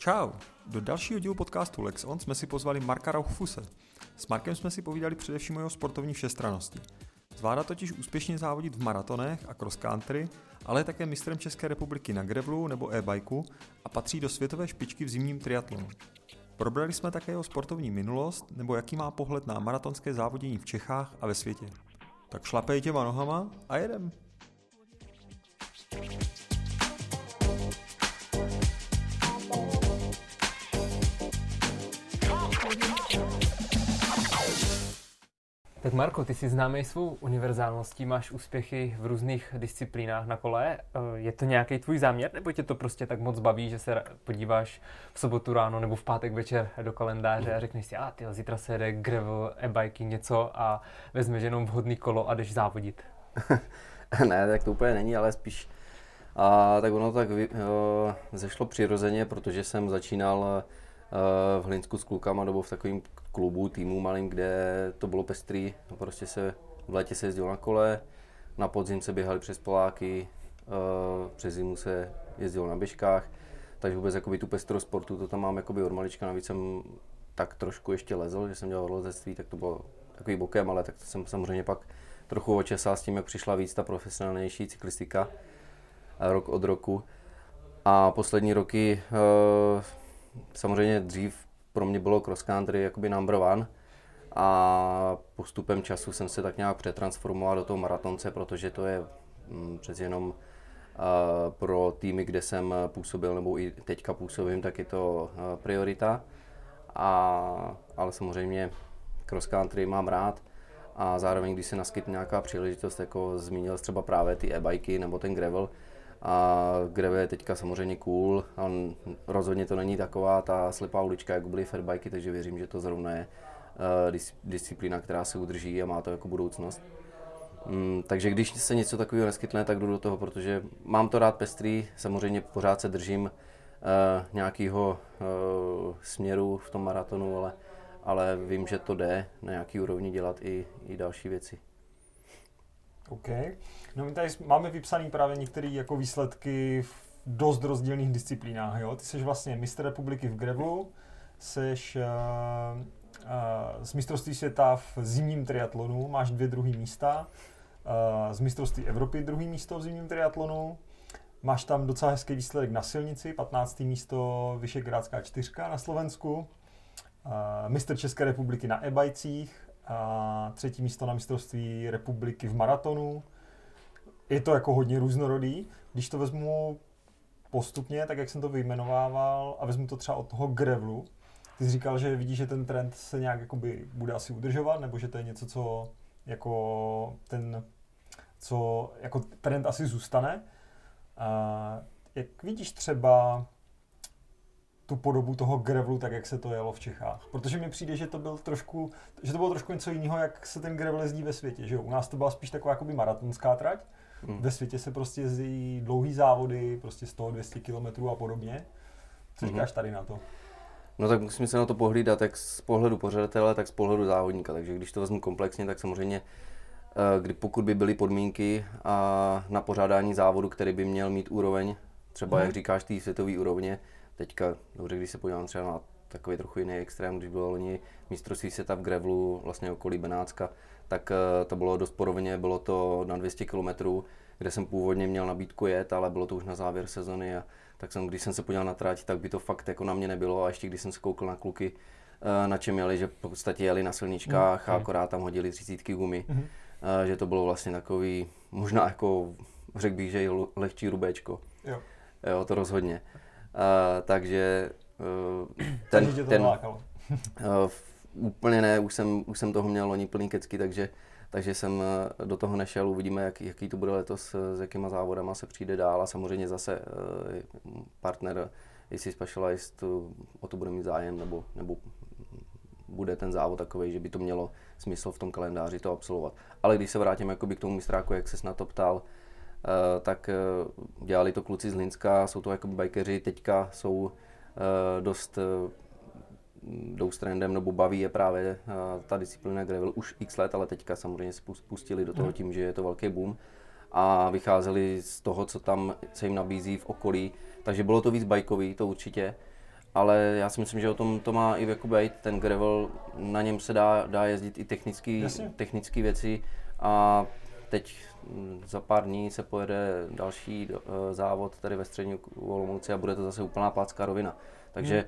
Čau! Do dalšího dílu podcastu Lex On jsme si pozvali Marka Rauchfuse. S Markem jsme si povídali především o jeho sportovní všestranosti. Zvládá totiž úspěšně závodit v maratonech a cross country, ale je také mistrem České republiky na grevlu nebo e-bajku a patří do světové špičky v zimním triatlonu. Probrali jsme také jeho sportovní minulost nebo jaký má pohled na maratonské závodění v Čechách a ve světě. Tak šlapej těma nohama a jedem. Tak Marko, ty jsi známý svou univerzálností, máš úspěchy v různých disciplínách na kole. Eh, je to nějaký tvůj záměr, nebo tě to prostě tak moc baví, že se podíváš v sobotu ráno nebo v pátek večer do kalendáře a řekneš si, a ty zítra se jede gravel, e-biking, něco a vezmeš jenom vhodný kolo a jdeš závodit? ne, tak to úplně není, ale spíš a tak ono tak vy, uh, zešlo přirozeně, protože jsem začínal uh, v Hlinsku s klukama nebo v takovým klubu, týmu malým, kde to bylo pestrý. Prostě se v létě se jezdilo na kole, na podzim se běhali přes Poláky, uh, přes zimu se jezdilo na běžkách. Takže vůbec jakoby tu pestrost sportu, to tam mám jakoby od malička, navíc jsem tak trošku ještě lezl, že jsem dělal lezectví, tak to bylo takový bokem, ale tak to jsem samozřejmě pak trochu očesal s tím, jak přišla víc ta profesionálnější cyklistika rok od roku. A poslední roky uh, samozřejmě dřív pro mě bylo cross country jakoby number one a postupem času jsem se tak nějak přetransformoval do toho maratonce, protože to je mm, přeci jenom uh, pro týmy, kde jsem působil nebo i teďka působím, tak je to uh, priorita. A, ale samozřejmě cross country mám rád a zároveň, když se naskytne nějaká příležitost, jako zmínil třeba právě ty e-bajky nebo ten gravel, a gravel je teďka samozřejmě cool, a rozhodně to není taková ta slepá ulička, jako byly fatbajky, takže věřím, že to zrovna je uh, dis- disciplína, která se udrží a má to jako budoucnost. Um, takže když se něco takového neskytne, tak jdu do toho, protože mám to rád pestrý, samozřejmě pořád se držím uh, nějakého uh, směru v tom maratonu, ale, ale vím, že to jde na nějaký úrovni dělat i, i další věci. OK. No my tady máme vypsaný právě některé jako výsledky v dost rozdílných disciplínách. Jo? Ty jsi vlastně mistr republiky v grevlu, jsi uh, uh, z mistrovství světa v zimním triatlonu, máš dvě druhé místa, uh, z mistrovství Evropy druhý místo v zimním triatlonu, máš tam docela hezký výsledek na silnici, 15. místo Vyšegrádská čtyřka na Slovensku, uh, mistr České republiky na e-bajcích, a třetí místo na mistrovství republiky v maratonu. Je to jako hodně různorodý. Když to vezmu postupně, tak jak jsem to vyjmenovával a vezmu to třeba od toho grevlu, ty jsi říkal, že vidíš, že ten trend se nějak jakoby bude asi udržovat, nebo že to je něco, co jako ten, co jako trend asi zůstane. A jak vidíš třeba tu podobu toho grevelu, tak jak se to jelo v Čechách. Protože mi přijde, že to, byl trošku, že to bylo trošku něco jiného, jak se ten gravel jezdí ve světě. Že jo? U nás to byla spíš taková jakoby maratonská trať. Hmm. Ve světě se prostě jezdí dlouhý závody, prostě 100-200 km a podobně. Co hmm. říkáš tady na to? No tak musíme se na to pohlídat jak z pohledu pořadatele, tak z pohledu závodníka. Takže když to vezmu komplexně, tak samozřejmě eh, kdy pokud by byly podmínky a na pořádání závodu, který by měl mít úroveň, třeba hmm. jak říkáš, té světové úrovně, teďka, dobře, když se podívám třeba na takový trochu jiný extrém, když bylo loni mistrovství světa v Grevlu, vlastně okolí Benátska, tak eh, to bylo dost porovně, bylo to na 200 km, kde jsem původně měl nabídku jet, ale bylo to už na závěr sezony a tak jsem, když jsem se podíval na trať, tak by to fakt jako na mě nebylo a ještě když jsem se koukl na kluky, eh, na čem jeli, že v podstatě jeli na silničkách mm. a akorát tam hodili třicítky gumy, mm. že to bylo vlastně takový, možná jako, řekl bych, že lehčí rubéčko. Jo. jo, to rozhodně. Uh, takže uh, ten, takže ten uh, úplně ne, už jsem, už jsem toho měl loni plný kecky, takže, takže jsem do toho nešel, uvidíme, jak, jaký to bude letos, s jakýma závodama se přijde dál a samozřejmě zase uh, partner jestli Specialized o to bude mít zájem, nebo, nebo bude ten závod takový, že by to mělo smysl v tom kalendáři to absolvovat. Ale když se vrátím jakoby k tomu mistráku, jak se na to ptal, Eh, tak eh, dělali to kluci z Linska, jsou to jako bikeři, teďka jsou eh, dost jdou s trendem, nebo baví je právě ta disciplína gravel už x let, ale teďka samozřejmě se pustili do toho mhm. tím, že je to velký boom a vycházeli z toho, co tam se jim nabízí v okolí, takže bylo to víc bajkový, to určitě. ale já si myslím, že o tom to má i jako být, ten gravel, na něm se dá, dá jezdit i technický, technické věci a teď mm, za pár dní se pojede další uh, závod tady ve střední Olomouci a bude to zase úplná plácká rovina. Takže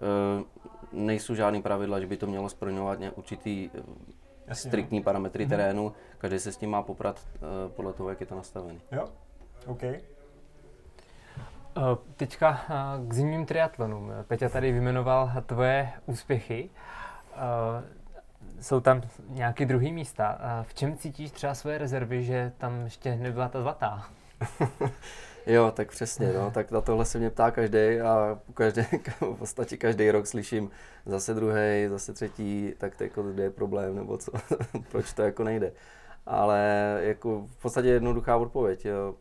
hmm. uh, nejsou žádný pravidla, že by to mělo splňovat určitý uh, Jasně, striktní no. parametry hmm. terénu, každý se s tím má poprat uh, podle toho, jak je to nastavené. Jo, OK. Teďka k zimním triatlonům. Peťa tady vymenoval tvoje úspěchy. Jsou tam nějaké druhé místa. V čem cítíš třeba své rezervy, že tam ještě nebyla ta zlatá? jo, tak přesně, no, tak na tohle se mě ptá každý a každý, v podstatě každý rok slyším zase druhý, zase třetí, tak to jako, kde je problém, nebo co, proč to jako nejde. Ale jako v podstatě jednoduchá odpověď. Jo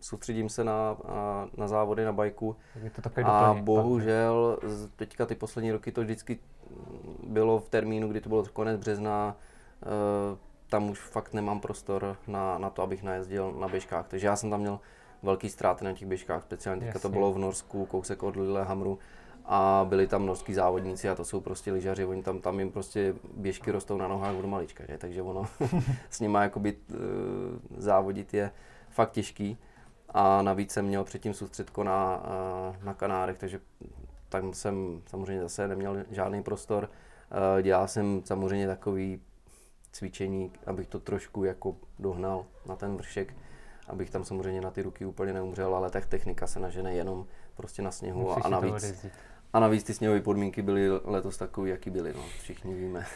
soustředím se na, na, závody na bajku. To a bohužel teďka ty poslední roky to vždycky bylo v termínu, kdy to bylo konec března, e, tam už fakt nemám prostor na, na to, abych najezdil na běžkách. Takže já jsem tam měl velký ztráty na těch běžkách, speciálně teďka to bylo v Norsku, kousek od Lillehammeru a byli tam norský závodníci a to jsou prostě lyžaři, oni tam, tam jim prostě běžky rostou na nohách od malička, že? takže ono s nimi jakoby uh, závodit je fakt těžký a navíc jsem měl předtím soustředko na, na Kanárech, takže tam jsem samozřejmě zase neměl žádný prostor. Dělal jsem samozřejmě takový cvičení, abych to trošku jako dohnal na ten vršek, abych tam samozřejmě na ty ruky úplně neumřel, ale tak technika se nažene jenom prostě na sněhu a, a navíc, a navíc ty sněhové podmínky byly letos takové, jaký byly, no, všichni víme.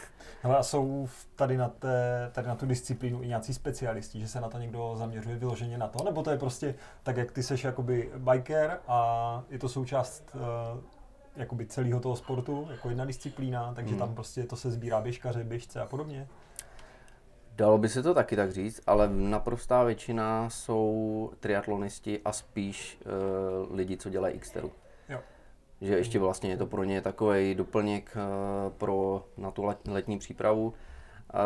Hele, a jsou tady na, té, tady na tu disciplínu i nějací specialisti, že se na to někdo zaměřuje vyloženě na to, nebo to je prostě tak, jak ty seš jakoby biker a je to součást uh, jakoby celého toho sportu, jako jedna disciplína, takže hmm. tam prostě to se sbírá běžkaře, běžce a podobně? Dalo by se to taky tak říct, ale naprostá většina jsou triatlonisti a spíš uh, lidi, co dělají Xteru že ještě vlastně je to pro ně takový doplněk eh, pro, na tu letní přípravu. Eh,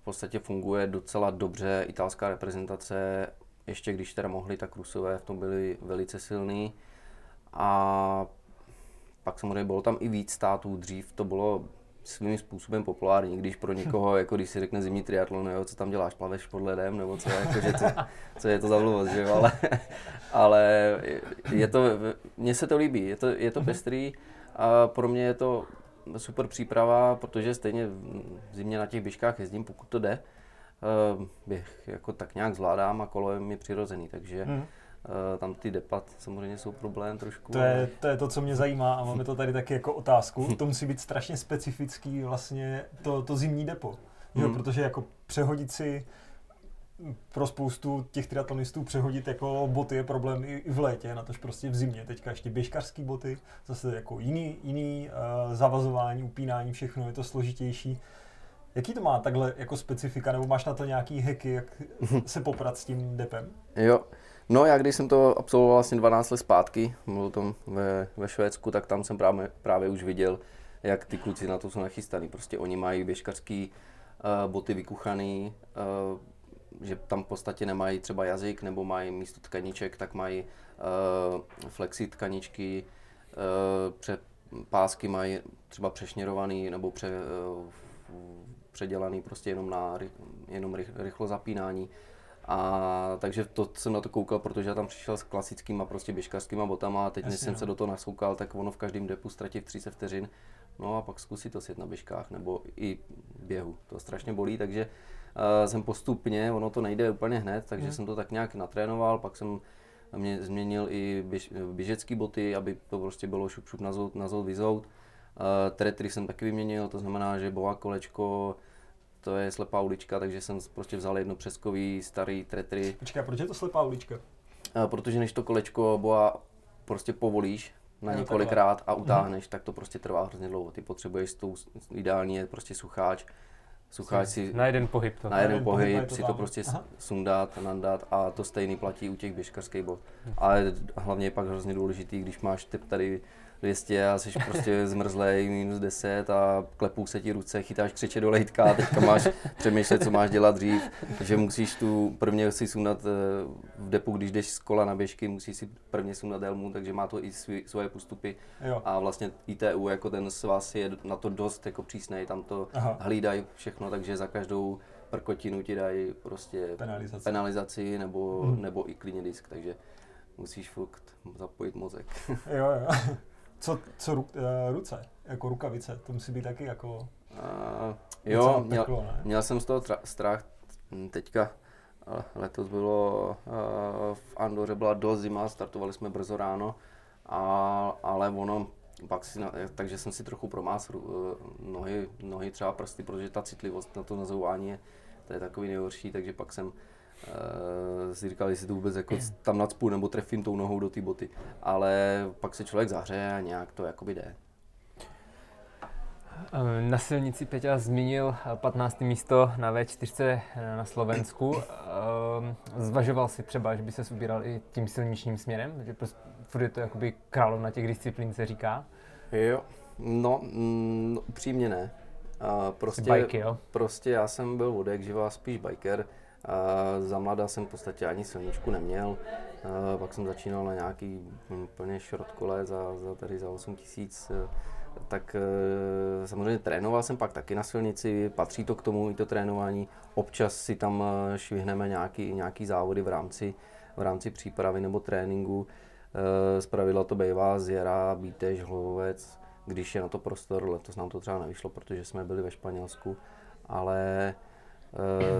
v podstatě funguje docela dobře italská reprezentace, ještě když teda mohli, tak Rusové v tom byli velice silní. A pak samozřejmě bylo tam i víc států, dřív to bylo svým způsobem populární, když pro někoho, jako když si řekne zimní triatlon, jo, co tam děláš, plaveš pod ledem, nebo co, jako, že co, co je to za blbost, že ale, ale je to, mně se to líbí, je to, je to pestrý a pro mě je to super příprava, protože stejně v zimě na těch běžkách jezdím, pokud to jde, eh, běh jako tak nějak zvládám a kolo je mi přirozený, takže hmm tam ty depat samozřejmě jsou problém trošku. To je, to je to, co mě zajímá a máme to tady taky jako otázku. To musí být strašně specifický vlastně to, to zimní depo. Jo, hmm. protože jako přehodit si pro spoustu těch triatlonistů přehodit jako boty je problém i v létě, na tož prostě v zimě. Teďka ještě běžkařský boty, zase jako jiný, jiný uh, zavazování, upínání, všechno je to složitější. Jaký to má takhle jako specifika, nebo máš na to nějaký hacky, jak se poprat s tím depem? Jo, No já když jsem to absolvoval vlastně 12 let zpátky, byl tom ve, ve Švédsku, tak tam jsem právě, právě už viděl, jak ty kluci na to jsou nachystaný. Prostě oni mají běžkařský uh, boty vykuchaný, uh, že tam v podstatě nemají třeba jazyk, nebo mají místo tkaniček, tak mají uh, flexi tkaničky, uh, pře, pásky mají třeba přešněrovaný nebo pře, uh, předělaný prostě jenom na jenom rychlo zapínání. A takže to jsem na to koukal, protože já tam přišel s klasickýma prostě běžkařskýma botama a teď než jsem no. se do toho nasoukal, tak ono v každém depu ztratí v 30 vteřin. No a pak zkusit to sjet na běžkách nebo i běhu. To strašně bolí, takže uh, jsem postupně, ono to nejde úplně hned, takže hmm. jsem to tak nějak natrénoval, pak jsem mě změnil i běž, běžecký boty, aby to prostě bylo šup šup nazout, nazout, vyzout. Uh, tretry jsem taky vyměnil, to znamená, že boa kolečko, to je slepá ulička, takže jsem prostě vzal jedno přeskový starý tretry. Počkej, proč je to slepá ulička? A protože než to kolečko boa prostě povolíš na no, několikrát a utáhneš, mm. tak to prostě trvá hrozně dlouho. Ty potřebuješ tu, ideální je prostě sucháč, sucháč si... Na jeden pohyb to. Na jeden, jeden pohyb, pohyb to si to prostě Aha. sundat, nandat a to stejný platí u těch běžkařských bot. Hmm. Ale hlavně je pak hrozně důležitý, když máš typ tady 200 a jsi prostě zmrzlej, minus 10 a klepou se ti ruce, chytáš křeče do lejtka a teďka máš přemýšlet, co máš dělat dřív. Takže musíš tu prvně si sundat eh, v depu, když jdeš z kola na běžky, musíš si prvně sundat helmu, takže má to i svý, svoje postupy. Jo. A vlastně ITU jako ten svaz je na to dost jako přísnej, tam to Aha. hlídají všechno, takže za každou prkotinu ti dají prostě Penalizaci. penalizaci nebo, Hmm. nebo i klidně disk, takže musíš fakt zapojit mozek. Jo, jo. Co, co ru, eh, ruce, jako rukavice, to musí být taky jako docela jo, měl, peklo, ne? měl jsem z toho tra- strach hm, teďka. ale Letos bylo uh, v Andoře byla dost zima, startovali jsme brzo ráno, a, ale ono pak si takže jsem si trochu promásl uh, nohy, nohy třeba prsty, protože ta citlivost na to nazování je, to je takový nejhorší, takže pak jsem uh, si říkal, jestli to vůbec jako tam nacpu nebo trefím tou nohou do té boty. Ale pak se člověk zahřeje a nějak to jakoby jde. Eh, Na silnici Peťa zmínil eh, 15. místo na V4 na Slovensku. Ehm, Zvažoval si třeba, že by se ubíral i tím silničním směrem? Že prostě furt je to jakoby královna těch disciplín, se říká. Jo, no, mm, upřímně ne. Prostě, Bajky, jo? prostě já jsem byl od jak živa spíš biker. A za mladá jsem v podstatě ani silničku neměl. A pak jsem začínal na nějaký úplně short kole za, za tady za 8 tisíc. Tak eh, samozřejmě trénoval jsem pak taky na silnici, patří to k tomu i to trénování. Občas si tam eh, švihneme nějaký, nějaký závody v rámci, v rámci přípravy nebo tréninku. Eh, Z pravidla to bývá zjera, bítež, hlovec, když je na to prostor, letos nám to třeba nevyšlo, protože jsme byli ve Španělsku, ale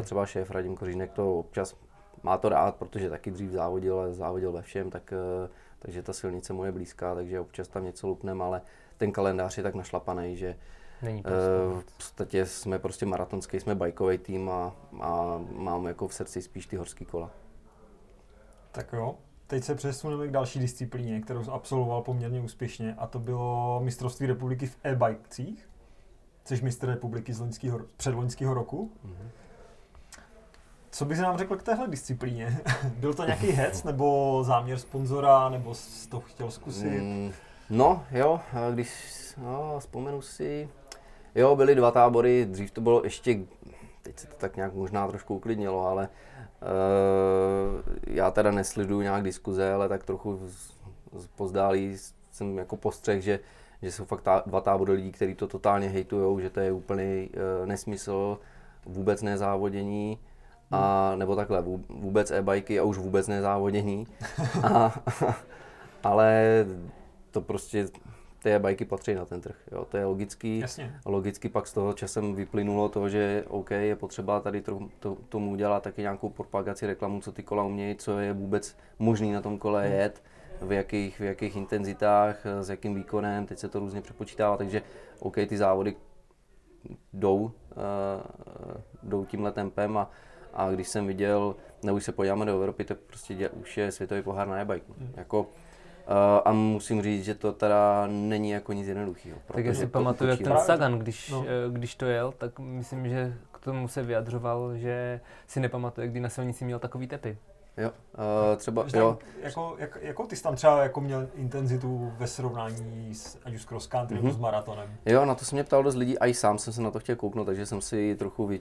třeba šéf Radim Kořínek to občas má to rád, protože taky dřív závodil, ale závodil ve všem, tak, eh, takže ta silnice mu je blízká, takže občas tam něco lupnem, ale ten kalendář je tak našlapaný, že Není eh, prostě. v podstatě jsme prostě maratonský, jsme bajkový tým a, a mám jako v srdci spíš ty horský kola. Tak jo. Teď se přesuneme k další disciplíně, kterou jsem absolvoval poměrně úspěšně a to bylo mistrovství republiky v e-bikecích. Což mistr republiky z loňského, předloňského roku. Co bys nám řekl k téhle disciplíně? Byl to nějaký hec, nebo záměr sponzora, nebo jsi to chtěl zkusit? Mm, no, jo, když no, vzpomenu si, jo, byly dva tábory, dřív to bylo ještě, teď se to tak nějak možná trošku uklidnilo, ale uh, já teda nesleduju nějak diskuze, ale tak trochu z, z pozdálí jsem jako postřeh, že, že jsou fakt tá, dva tábory lidí, kteří to totálně hejtujou, že to je úplný uh, nesmysl, vůbec nezávodění, a nebo takhle, vů- vůbec e-bajky a už vůbec nezávodění. A, ale to prostě, ty e-bajky patří na ten trh, jo, to je logický. Jasně. Logicky pak z toho časem vyplynulo to, že OK, je potřeba tady to, to, tomu udělat taky nějakou propagaci, reklamu, co ty kola umějí, co je vůbec možný na tom kole jet, v jakých, v jakých intenzitách, s jakým výkonem, teď se to různě přepočítává, takže OK, ty závody jdou, uh, jdou tímhle tempem a, a když jsem viděl, nebo když se podíváme do Evropy, tak prostě dě, už je světový pohár na e-bike. Jako, uh, a musím říct, že to teda není jako nic jednoduchého. Tak já si pamatuju, jak ten Sagan, když, No. no. když to jel, tak myslím, že k tomu se vyjadřoval, že si nepamatuje, kdy na silnici měl takový tepy. Jo, uh, třeba, Že jo, jako, jak, jakou ty jsi tam třeba jako měl intenzitu ve srovnání s, ať už s cross country nebo Mhm. s maratonem? Jo, na to se mě ptal dost lidí a i sám jsem se na to chtěl kouknout, takže jsem si trochu vy-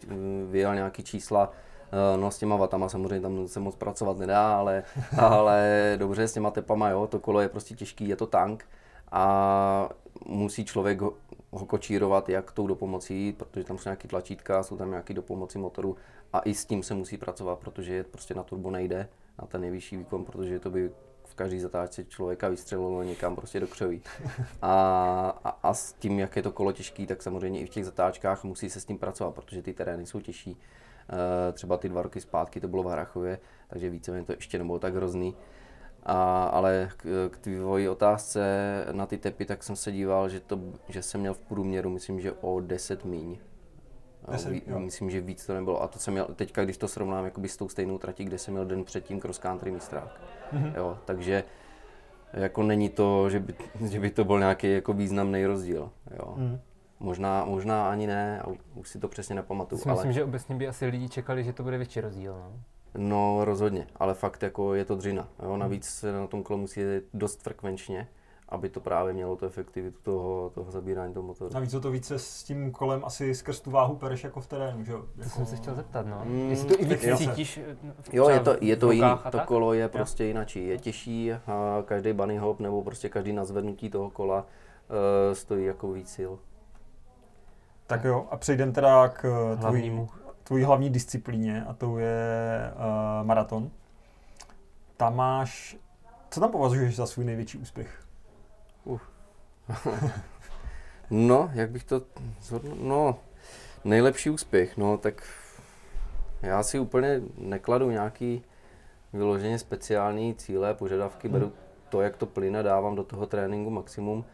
vyjel nějaký čísla. Eh, No s těma vatama samozřejmě tam se moc pracovat nedá, ale, ale dobře s těma tepama, jo, to kolo je prostě těžký, je to tank a musí člověk ho, ho kočírovat jak tou dopomocí, protože tam jsou nějaký tlačítka, jsou tam nějaký dopomoci motoru a i s tím se musí pracovat, protože je prostě na turbo nejde, na ten nejvyšší výkon, protože to by v každý zatáčce člověka vystřelilo někam prostě do křoví. A, a, a s tím, jak je to kolo těžký, tak samozřejmě i v těch zatáčkách musí se s tím pracovat, protože ty terény jsou těžší. E, třeba ty dva roky zpátky to bylo v Harachově, takže víceméně to ještě nebylo tak hrozný. A, ale k, k tvojí otázce na ty tepy, tak jsem se díval, že, to, že jsem měl v průměru, myslím, že o 10 míň. 10, ví- jo. myslím, že víc to nebylo. A to jsem měl, teďka, když to srovnám jakoby s tou stejnou tratí, kde jsem měl den předtím cross country mistrák. Mhm. Jo, takže jako není to, že by, že by to byl nějaký jako významný rozdíl. Jo. Mm. Možná, možná ani ne, a už si to přesně To nepamatuju, si ale myslím, že obecně by asi lidi čekali, že to bude větší rozdíl. No. no rozhodně, ale fakt jako je to dřina. Jo. Navíc se na tom kole musí jet dost frekvenčně aby to právě mělo tu efektivitu toho, toho zabírání toho motoru. Navíc o to více s tím kolem asi skrz tu váhu pereš jako v terénu, že jo? To Jako... jsem se chtěl zeptat, no. Mm, Jestli to i víc jo. cítíš eh, Jo, je to, je to jiný, to tak? kolo je prostě jinačí, je těžší, a každý bunny hop nebo prostě každý nazvednutí toho kola uh, stojí jako víc sil. Tak jo, a přejdeme teda k eh, tvojí, hlavní disciplíně a to je uh, maraton. Tam máš, co tam považuješ za svůj největší úspěch? No, jak bych to zhodnul, no, nejlepší úspěch, no, tak já si úplně nekladu nějaký vyloženě speciální cíle, požadavky, Hmm. beru to, jak to plyne, dávám do toho tréninku maximum.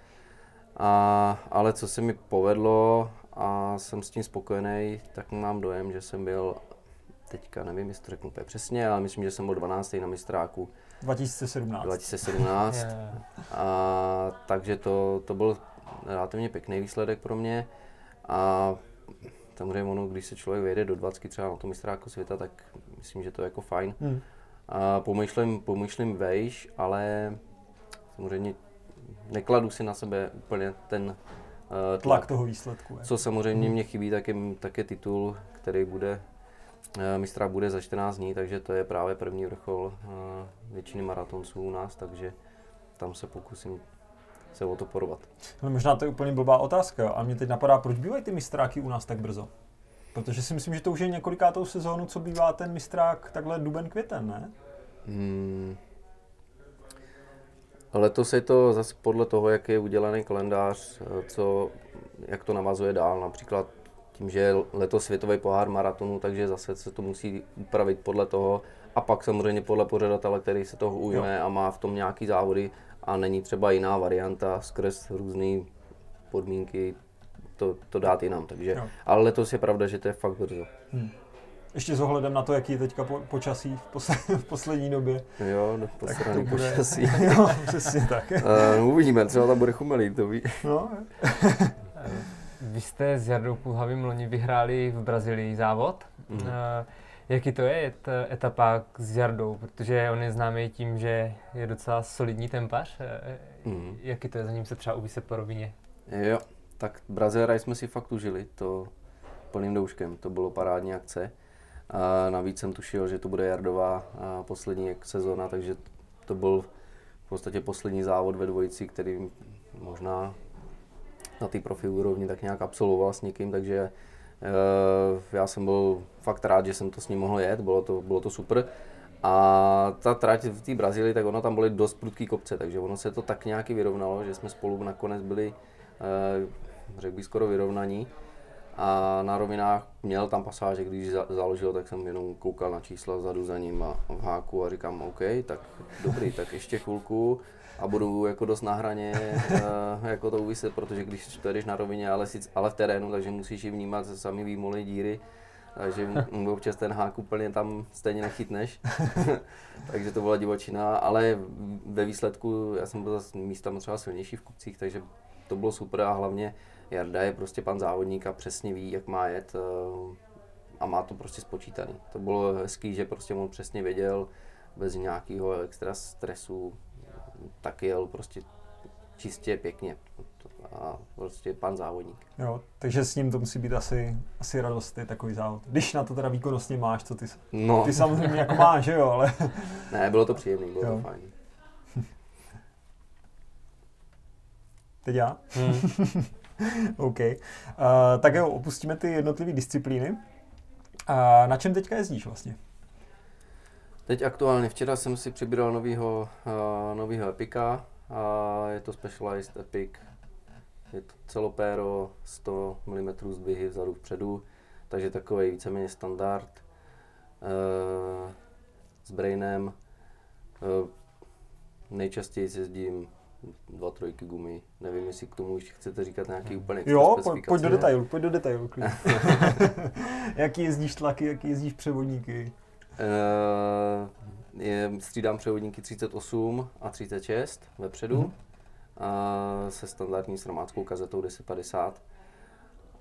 A, ale co se mi povedlo a jsem s tím spokojený, tak mám dojem, že jsem byl, teďka nevím, jestli to řeknu úplně přesně, ale myslím, že jsem byl 12. na mistráku 2017. 2017. Je. A, takže to, to byl relativně pěkný výsledek pro mě. A samozřejmě ono, když se člověk vejde do 20 třeba na to mistráku světa, tak myslím, že to je jako fajn. Hmm. A pomýšlím, pomýšlím vejš, ale samozřejmě nekladu si na sebe úplně ten Tlak tlak. toho výsledku. je. Co samozřejmě mě chybí, tak je, tak je titul, který bude, eh, mistra bude za 14 dní, takže to je právě první vrchol eh, většiny maratonců u nás, takže tam se pokusím se o to porovat. Ale možná to je úplně blbá otázka, jo, a mě teď napadá, proč bývají ty mistráky u nás tak brzo? Protože si myslím, že to už je několikátou sezónu, co bývá ten mistrák takhle duben květen, ne? Hmm. Letos je to zase podle toho, jak je udělaný kalendář, eh, co, jak to navazuje dál. Například tím, že je letos světový pohár maratonu, takže zase se to musí upravit podle toho. A pak samozřejmě podle pořadatele, který se toho ujme a má v tom nějaký závody a není třeba jiná varianta skrz různé podmínky to, to dát jinam. Takže, Jo. ale letos je pravda, že to je fakt brzo. Ještě s ohledem na to, jaký je teďka po, počasí v, posle, v poslední době. Jo, do Tak to bude... počasí. jo, přesně tak. Uh, uvidíme, třeba tam bude chumelý, to ví. No, Eh, Vy jste s Jardou Pulhavým loni vyhráli v Brazílii závod. Mhm. Eh, Jaký to je etapa s Jardou, protože on je známý tím, že je docela solidní tempař. Eh, Mhm. Jaký to je za ním se třeba uvíset po rovině? Jo, tak Brazilera jsme si fakt užili, to plným douškem, to bylo parádní akce. A navíc jsem tušil, že to bude Jardová poslední sezóna, takže to byl v podstatě poslední závod ve dvojici, který možná na té profi úrovni tak nějak absolvoval s někým, takže eh, já jsem byl fakt rád, že jsem to s ním mohl jet, bylo to, bylo to super. A ta trať v té Brazílii, tak ono tam byly dost prudký kopce, takže ono se to tak nějaký vyrovnalo, že jsme spolu nakonec byli, eh, řekl bych, skoro vyrovnaní. A na rovinách měl tam pasáže, když za- založil, tak jsem jenom koukal na čísla vzadu za ním a v háku a říkám, OK, tak dobrý, tak ještě chvilku a budu jako dost na hraně eh, jako to uviset, protože když to jdeš na rovině, ale, sic, ale v terénu, takže musíš i vnímat sami výmoly díry, takže občas ten hák úplně tam stejně nechytneš. takže to byla divočina, ale ve výsledku já jsem byl zase místama třeba silnější v kupcích, takže to bylo super a hlavně Jarda je prostě pan závodník a přesně ví, jak má jet eh, a má to prostě spočítaný. To bylo hezký, že prostě on přesně věděl, bez nějakého extra stresu, tak jel prostě čistě pěkně a prostě pan závodník. jo, takže s ním to musí být asi, asi radost, je takový závod. Když na to teda výkonnostně máš, co ty, No, ty samozřejmě jako máš, že jo, ale ne, bylo to příjemné, bylo Jo. to fajn. Teď já. Hmm. OK. Uh, tak jo, opustíme ty jednotlivé disciplíny. Uh, na čem teďka jezdíš vlastně? Teď aktuálně, včera jsem si přibíral novýho, uh, novýho Epika a je to Specialized Epic. Je to celopéro, 100 mm zdvihy vzadu vpředu, takže takový víceméně standard. Uh, s brainem. Uh, nejčastěji jezdím dva trojky gumy. Nevím, jestli k tomu ještě chcete říkat nějaký úplně Jo, pojď, pojď do detailu, pojď do detailu. jaký jezdíš tlaky, jaký jezdíš převodníky? Eh, je, střídám převodníky 38 a 36 vepředu Mhm. mm-hmm. a se standardní sromáckou kazetou 1050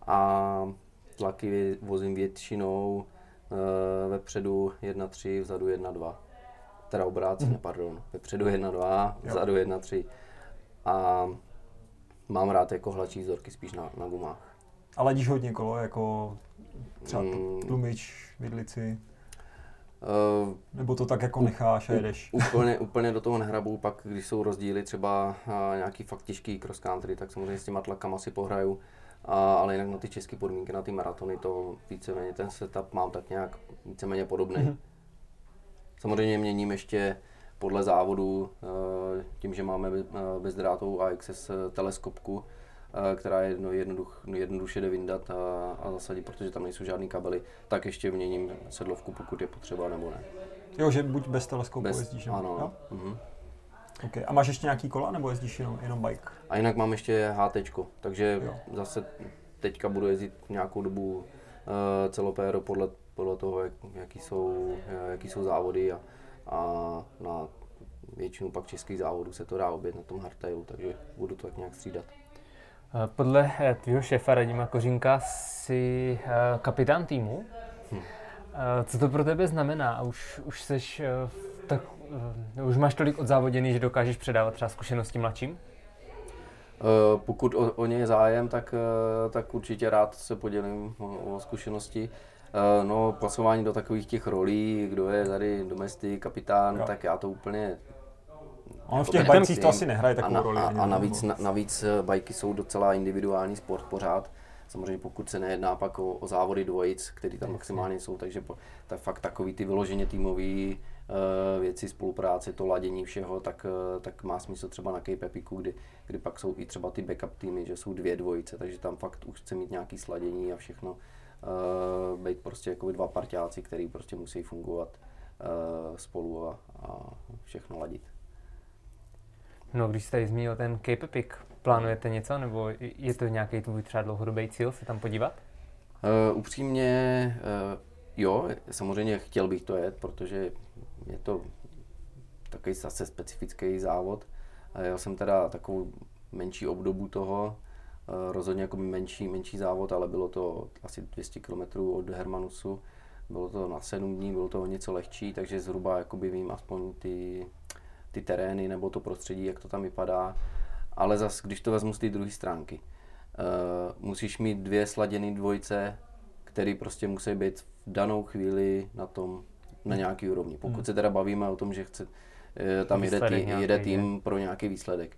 a tlaky vozím většinou uh, vepředu 1.3, vzadu 1.2. Teda obráceně, mm-hmm. pardon. Vepředu 1.2, Jo. vzadu 1.3. a mám rád jako hladší vzorky spíš na, na gumách. A ladíš hodně kolo, jako třeba Mm. tlumič, vidlici, Uh, nebo to tak jako necháš a jedeš? úplně, úplně do toho nehrabu, pak když jsou rozdíly třeba a, nějaký fakt těžký cross country, tak samozřejmě s těma tlakama si pohraju. A, ale jinak na ty české podmínky, na ty maratony, to víceméně ten setup mám tak nějak víceméně podobný. Mhm. Samozřejmě měním ještě podle závodu, eh, tím, že máme eh, bezdrátovou AXS teleskopku, eh, která je no, jednoduch, jednoduše jde vyndat a, a zasadit, protože tam nejsou žádný kabely, tak ještě měním sedlovku, pokud je potřeba nebo ne. Jo, že buď bez teleskopu jezdíš, nebo? ano. Jo? Mhm. Okay. A máš ještě nějaký kola, nebo jezdíš jenom, jenom bike? A jinak mám ještě HT, takže Jo. zase teďka budu jezdit nějakou dobu uh, celopéro podle, podle toho, jak, jaký, jsou, jaký jsou závody a, a na většinu pak českých závodů se to dá obět na tom hardtailu, takže budu to tak nějak střídat. Eh, Podle eh, tvýho šéfa Radima Kořínka jsi eh, kapitán týmu. Hm. Co to pro tebe znamená? A Už, už seš, tak, už máš tolik odzávoděný, že dokážeš předávat třeba zkušenosti mladším? Pokud o, o ně je zájem, tak, tak určitě rád se podělím o, o zkušenosti. Eh, No, pasování do takových těch rolí, kdo je tady domestik, kapitán, Jo. tak já to úplně Ono v Jako těch bajcích to asi nehraje a, takovou na, roli. a, a navíc, na, navíc eh, bajky jsou docela individuální sport pořád. Samozřejmě pokud se nejedná pak o, o závody dvojic, které tam maximálně jsou, takže po, tak fakt takový ty vyloženě týmové uh, věci, spolupráce, to ladění všeho, tak, uh, tak má smysl třeba na Cape Epicu, kdy, kdy pak jsou i třeba ty backup týmy, že jsou dvě dvojice, takže tam fakt už chce mít nějaký sladění a všechno. Uh, být prostě jako dva parťáci, který prostě musí fungovat uh, spolu a, a všechno ladit. No, když jsi tady zmínil ten Cape Epic, plánujete něco, nebo je to nějaký tvůj třeba dlouhodobý cíl se tam podívat? Uh, upřímně, uh, jo, samozřejmě chtěl bych to jet, protože je to takový zase specifický závod. Já jsem teda takovou menší obdobu toho, rozhodně jako menší, menší závod, ale bylo to asi 200 km od Hermanusu. Bylo to na 7 dní, bylo to něco lehčí, takže zhruba jakoby vím aspoň ty, ty terény nebo to prostředí, jak to tam vypadá. Ale zas, když to vezmu z té druhé stránky, uh, musíš mít dvě sladěné dvojice, které prostě musí být v danou chvíli na tom, na nějaký úrovni. Pokud se teda bavíme o tom, že chce, eh, tam jede, tý, jede tým pro nějaký výsledek.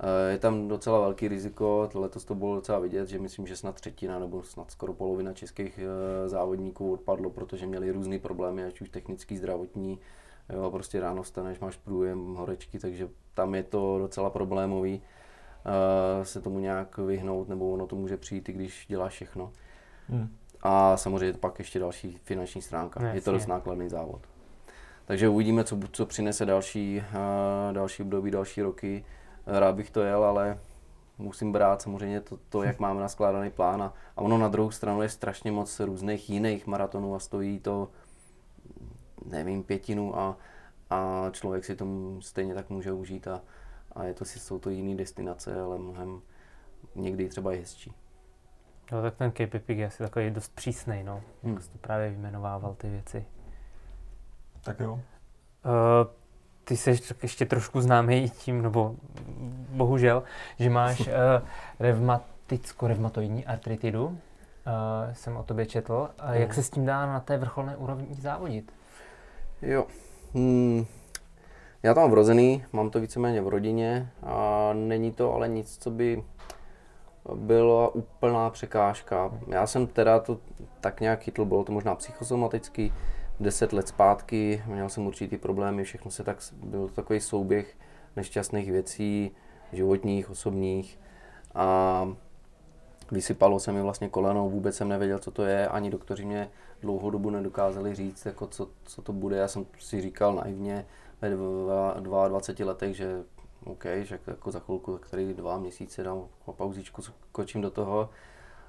Eh, Je tam docela velký riziko, letos to bylo docela vidět, že myslím, že snad třetina nebo snad skoro polovina českých eh, závodníků odpadlo, protože měli různé problémy, ať už technický, zdravotní, jo, prostě ráno vstaneš, máš průjem, horečky, takže tam je to docela problémový eh, se tomu nějak vyhnout, nebo ono to může přijít, i když děláš všechno. Hmm. A samozřejmě pak ještě další finanční stránka. No, je to jasně. dost nákladný závod. Takže uvidíme, co, co přinese další, další období, další roky. Rád bych to jel, ale musím brát samozřejmě to, to jak máme naskládaný plán. A, a ono na druhou stranu je strašně moc různých jiných maratonů a stojí to, nevím, pětinu a, a člověk si to stejně tak může užít a, a je to, si- jsou to jiné destinace, ale mnohem někdy třeba i hezčí. No, tak ten Cape Epic je asi takový dost přísný, no. Hmm. Jak jsi to právě vyjmenovával ty věci. Tak jo. Uh, ty jsi ještě trošku známý tím, nebo bohužel, že máš uh, revmaticko-revmatoidní artritidu. Uh, jsem o tobě četl. A jak se s tím dá na té vrcholné úrovni závodit? Jo. Hmm. Já tam mám vrozený, mám to víceméně v rodině a není to ale nic, co by byla úplná překážka. Já jsem teda to tak nějak chytl, bylo to možná psychosomatický, 10 let zpátky, měl jsem určitý problémy, všechno se tak, byl to takový souběh nešťastných věcí, životních, osobních a vysypalo se mi vlastně koleno, vůbec jsem nevěděl, co to je, ani doktoři mě dlouhou dobu nedokázali říct, jako co, co to bude. Já jsem si říkal naivně ve dva- 22 letech, že OK, že jako za chvilku, který dva měsíce dám pauzičku, skočím do toho.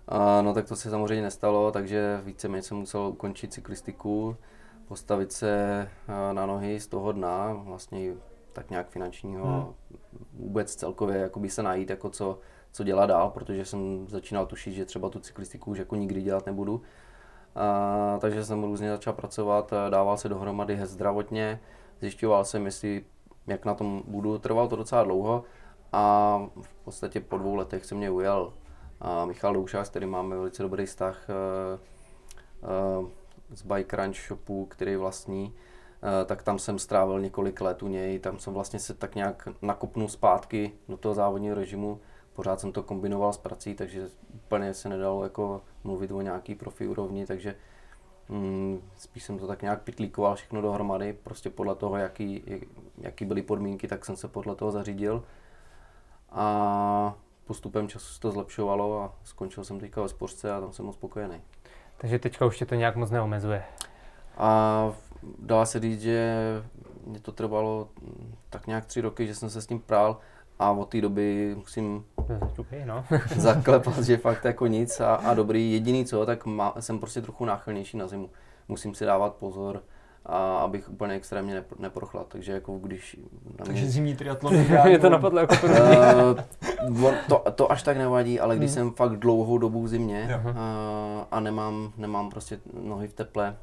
A, no tak to se samozřejmě nestalo, takže víceméně jsem musel ukončit cyklistiku, postavit se a, na nohy z toho dna, vlastně tak nějak finančního, Hmm. vůbec celkově jakoby se najít, jako co, co dělat dál, protože jsem začínal tušit, že třeba tu cyklistiku už jako nikdy dělat nebudu. A, takže jsem různě začal pracovat, a dával se dohromady hez zdravotně, zjišťoval jsem, jestli, jak na tom budu, trvalo to docela dlouho a v podstatě po dvou letech se mě ujel a Michal Doušák, s kterým máme velice dobrý vztah uh, z Bike Ranch shopu, který vlastní, uh, tak tam jsem strávil několik let u něj, tam jsem vlastně se tak nějak nakopnul zpátky do toho závodního režimu, pořád jsem to kombinoval s prací, takže úplně se nedalo jako mluvit o nějaký profi úrovni, takže mm, spíš jsem to tak nějak pitlíkoval všechno dohromady, prostě podle toho, jaký, jaký byly podmínky, tak jsem se podle toho zařídil. A postupem času se to zlepšovalo a skončil jsem teďka ve spořce a tam jsem moc spokojený. Takže teďka už tě to nějak moc neomezuje. A dá se říct, že mě to trvalo tak nějak tři roky, že jsem se s tím prál a od té doby musím okay, no. zaklepat, že fakt jako nic a, a dobrý. Jediný co, tak má, jsem prostě trochu náchylnější na zimu. Musím si dávat pozor, a abych úplně extrémně neprochlad. Takže jako když... Na Takže mě... zimní triatlon je to napadlo jako uh, to, to až tak nevadí, ale když hmm. jsem fakt dlouhou dobu v zimě uh, a nemám, nemám prostě nohy v teple,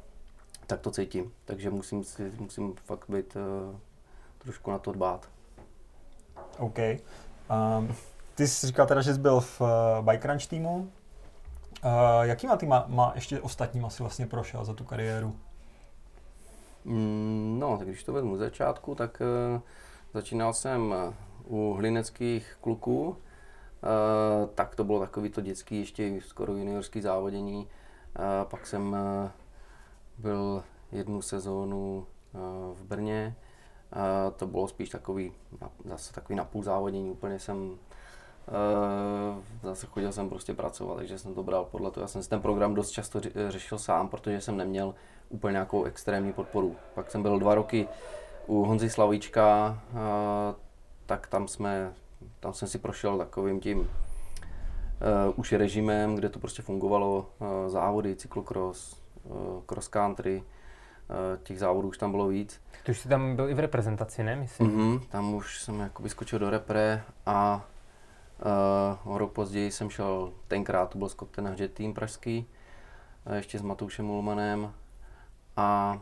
tak to cítím. Takže musím, si, musím fakt být uh, trošku na to dbát. OK. Um, ty jsi říkal teda, že jsi byl v uh, Bike Ranch týmu. Uh, jakýma týma má ještě ostatníma si vlastně prošel za tu kariéru? Mm, no, tak když to vezmu z začátku, tak uh, začínal jsem eh, u hlineckých kluků, uh, tak to bylo takový to dětský, ještě skoro juniorský závodění. Pak jsem byl jednu sezónu v Brně, to bylo spíš takový, zase takový napůl závodění, úplně jsem chodil jsem prostě pracovat, takže jsem to bral podle toho. Já jsem si ten program dost často řešil sám, protože jsem neměl úplně nějakou extrémní podporu. Pak jsem byl dva roky u Honzy Slavíčka, tak tam jsme, tam jsem si prošel takovým tím uh, už režimem, kde to prostě fungovalo, uh, závody, cyklocross, uh, cross country, uh, těch závodů už tam bylo víc. Ty už jsi tam byl i v reprezentaci, ne, myslím? Mm-hmm, tam už jsem jakoby skočil do repre a uh, o rok později jsem šel, tenkrát to byl skok ten tým pražský, ještě s Matoušem Ulmanem a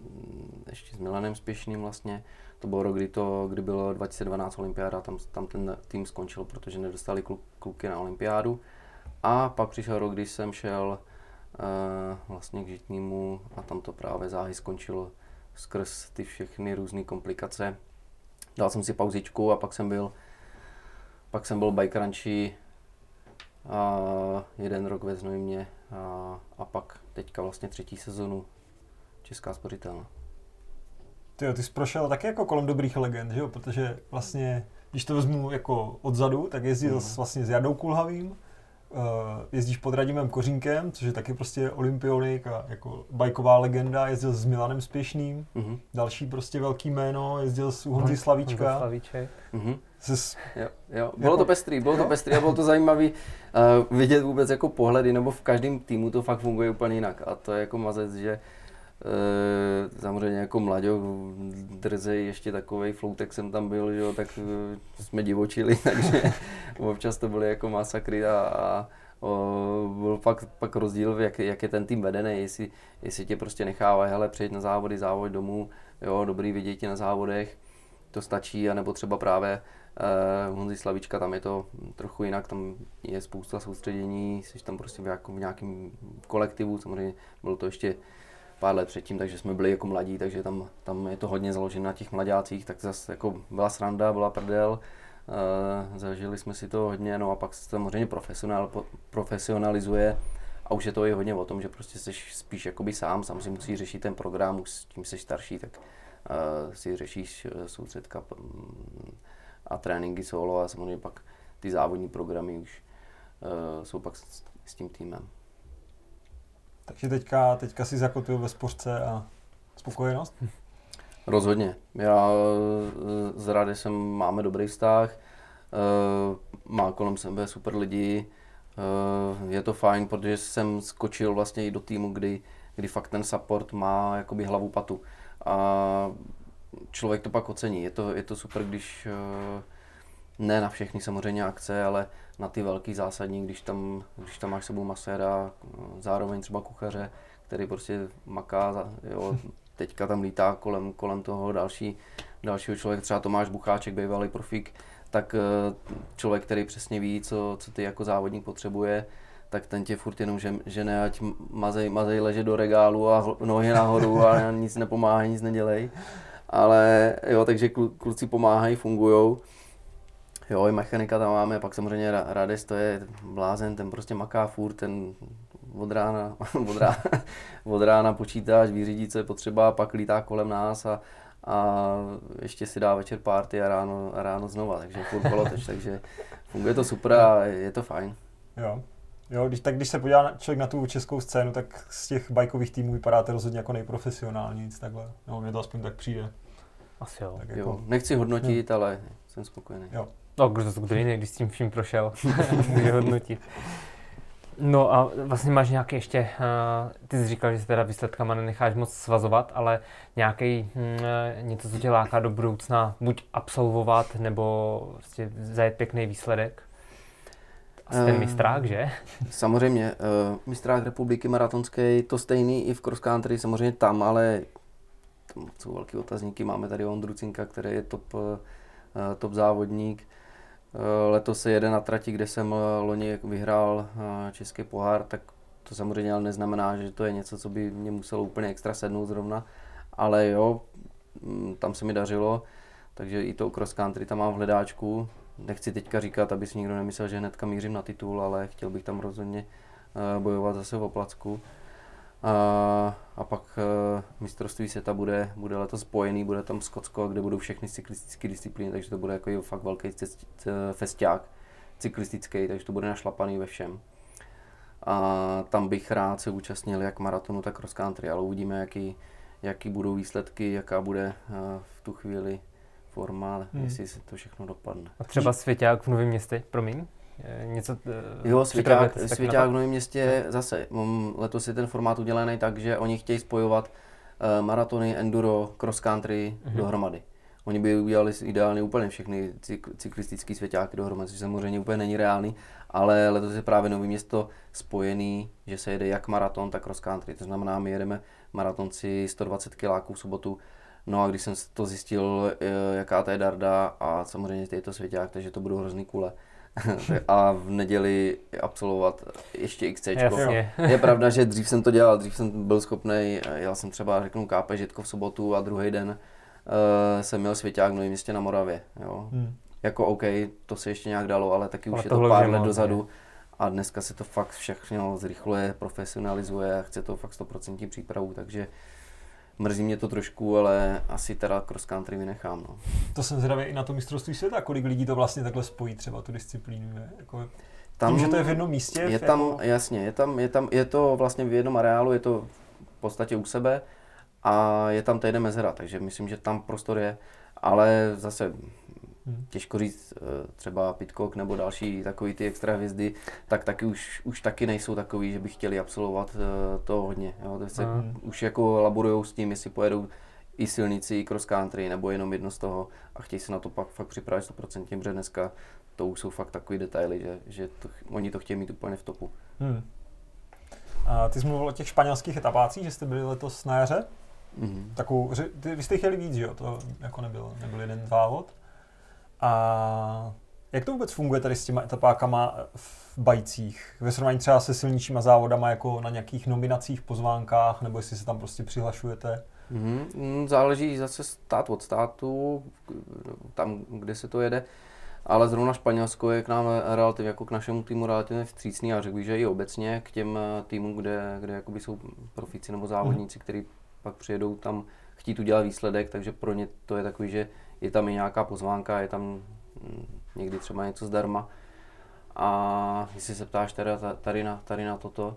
mm, ještě s Milanem Spěšným vlastně. To byl rok, kdy, to, kdy bylo 2012 olympiáda, tam, tam ten tým skončil, protože nedostali kluk, kluky na olympiádu. A pak přišel rok, kdy jsem šel uh, vlastně k Žitnímu a tam to právě záhy skončilo skrz ty všechny různé komplikace. Dal jsem si pauzičku a pak jsem byl pak jsem byl bike ranchi a jeden rok ve Znojmě a, a pak teďka vlastně třetí sezonu Česká spořitelna. Ty, ty jsi prošel taky jako kolem dobrých legend, že jo? Protože vlastně, když to vezmu jako odzadu, tak jezdil mm. vlastně s Jardou Kulhavým, jezdíš pod Radimem Kořínkem, což je taky prostě olympionik a jako bajková legenda, jezdil s Milanem Spěšným, mm-hmm. další prostě velký jméno, jezdil s Honzi Slavíčka. Honza Slavíček. Mm-hmm. Ses, jo, jo. Bylo jako, to pestrý, bylo to pestrý a bylo to zajímavý uh, vidět vůbec jako pohledy, nebo v každém týmu to fakt funguje úplně jinak a to je jako mazec, že E, samozřejmě jako mladěk, drzej, ještě takový floutek jsem tam byl, že jo, tak e, jsme divočili, takže občas to byly jako masakry a, a o, byl pak, pak rozdíl, jak, jak je ten tým vedený, jestli, jestli tě prostě nechávají, hele, přejít na závody, závod domů, jo, dobrý vidět tě na závodech, to stačí, anebo třeba právě uh, Honzi Slavička, tam je to trochu jinak, tam je spousta soustředění, jsi tam prostě v, jako v nějakém kolektivu, samozřejmě bylo to ještě pár let předtím, takže jsme byli jako mladí, takže tam, tam je to hodně založené na těch mladácích, tak zase jako byla sranda, byla prdel, uh, zažili jsme si to hodně, no a pak se samozřejmě profesionál, profesionalizuje a už je to i hodně o tom, že prostě jsi spíš jakoby sám, sám si musí řešit ten program, už s tím jsi starší, tak uh, si řešíš uh, soustředka um, a tréninky solo a samozřejmě pak ty závodní programy už uh, jsou pak s, s tím týmem. Takže teďka, teďka si zakotvil ve spořce a spokojenost? Rozhodně. Já eh, Rady jsem, máme dobrý vztah, eh, má kolem sebe super lidi, eh, je to fajn, protože jsem skočil vlastně i do týmu, kdy, kdy fakt ten support má jakoby hlavu patu. A člověk to pak ocení. Je to, je to super, když ne na všechny samozřejmě akce, ale na ty velký zásadní, když tam, když tam máš sebou maséra, zároveň třeba kuchaře, který prostě maká, jo, teďka tam lítá kolem, kolem toho další, dalšího člověka, třeba Tomáš Bucháček, bývalý profík, tak eh, člověk, který přesně ví, co, co ty jako závodník potřebuje, tak ten tě furt jenom že, že ne, ať mazej, mazej leže do regálu a nohy nahoru a nic nepomáhá, nic nedělej. Ale jo, takže kluci pomáhají, fungujou. Jo, i mechanika tam máme, pak samozřejmě Rades, to je blázen, ten prostě maká furt, ten od rána, od rána, od rána počítáš, vyřídí, co je potřeba, pak lítá kolem nás a, a ještě si dá večer party a ráno, a ráno znova, takže furt koloteč, takže funguje to super a je to fajn. Jo. Jo, když, tak když se podívá člověk na tu českou scénu, tak z těch bajkových týmů vypadáte rozhodně jako nejprofesionální, nic takhle. No, mně to aspoň tak přijde. Asi jo. Tak jako... jo. Nechci hodnotit, hmm. ale jsem spokojený. Jo. No, kdo, kdo jiný, když s tím vším prošel, může hodnotit. No a vlastně máš nějaký ještě, uh, ty jsi říkal, že se teda výsledkama nenecháš moc svazovat, ale nějaký uh, něco, co tě láká do budoucna, buď absolvovat, nebo prostě zajet pěkný výsledek? Asi ten eh, mistrák, že? Samozřejmě, uh, mistrák republiky maratonské, to stejný i v cross country, samozřejmě tam, ale tam jsou velký otazníky. Máme tady Ondru Cinka, který je top, top závodník. Eh, letos se jede na trati, kde jsem eh, loni vyhrál eh, český pohár, tak to samozřejmě ale neznamená, že to je něco, co by mě muselo úplně extra sednout zrovna. Ale jo, mm, tam se mi dařilo, takže i to cross country tam mám v hledáčku. Nechci teďka říkat, aby si nikdo nemyslel, že hnedka mířím na titul, ale chtěl bych tam rozhodně bojovat zase o placku. A, a pak uh, mistrovství světa bude, bude letos spojený, bude tam Skotsko, kde budou všechny cyklistické disciplíny, takže to bude jako fakt velký cest, festiák cyklistický, takže to bude našlapaný ve všem. A tam bych rád se účastnil jak maratonu, tak cross country, ale uvidíme, jaký, jaký budou výsledky, jaká bude uh, v tu chvíli forma, hmm. jestli se to všechno dopadne. A třeba svěťák v Novém městě, promiň? Něco eh, Jo, Svěťák, Svěťák v Novém městě zase, letos je ten formát udělaný tak, že oni chtějí spojovat uh, maratony, enduro, cross country mm-hmm. dohromady. Oni by udělali ideálně úplně všechny cyklistické svěťáky dohromady, což samozřejmě úplně není reálný, ale letos je právě Nový město spojený, že se jede jak maraton, tak cross country. To znamená, my jedeme maratonci 120 kiláků v sobotu, No a když jsem to zjistil, eh, jaká to je darda a samozřejmě je to svěťák, takže to budou hrozný kule, a v neděli absolvovat ještě XC. Je pravda, že dřív jsem to dělal, dřív jsem byl schopný, já jsem třeba řeknu kápe žitko v sobotu a druhý den uh, jsem měl svěťák v Novém městě na Moravě. Jo. Hmm. Jako OK, to se ještě nějak dalo, ale taky ale už je to pár let dozadu. A dneska se to fakt všechno zrychluje, profesionalizuje a chce to fakt 100% přípravu, takže Mrzí mě to trošku, ale asi teda cross country vynechám. No. To jsem zvědavý i na to mistrovství světa, kolik lidí to vlastně takhle spojí třeba tu disciplínu. Je? Jako, tam, tím, že to je v jednom místě? Je tam, jako... jasně, je, tam, je, tam, je to vlastně v jednom areálu, je to v podstatě u sebe a je tam týden mezera, takže myslím, že tam prostor je, ale zase Hmm. Těžko říct, eh, třeba Pitcock nebo další takový ty extra hvězdy, tak taky už, už taky nejsou takový, že by chtěli absolvovat eh, to hodně. Jo. To se hmm. už jako laborují s tím, jestli pojedou i silnici, i cross country, nebo jenom jedno z toho a chtějí se na to pak fakt připravit 100%, protože dneska to už jsou fakt takový detaily, že, že to, oni to chtějí mít úplně v topu. Hmm. A ty jsi mluvil o těch španělských etapácích, že jste byli letos na jaře? Mm-hmm. Takovou, ty, vy jste chtěli víc, že jo? To jako nebylo, nebyl jeden závod. A jak to vůbec funguje tady s těma etapákama v bajcích? Ve srovnání třeba se silnějšíma závodama jako na nějakých nominacích, pozvánkách, nebo jestli se tam prostě přihlašujete? Mm-hmm. Záleží zase stát od státu, tam, kde se to jede. Ale zrovna Španělsko je k nám relativně, jako k našemu týmu relativně vstřícný a řekl bych, že i obecně k těm týmům, kde, kde jakoby jsou profíci nebo závodníci, mm. kteří pak přijedou tam chtít udělat výsledek, takže pro ně to je takový, že je tam i nějaká pozvánka, je tam mm, někdy třeba něco zdarma. A jestli se ptáš teda tady na, tady na toto,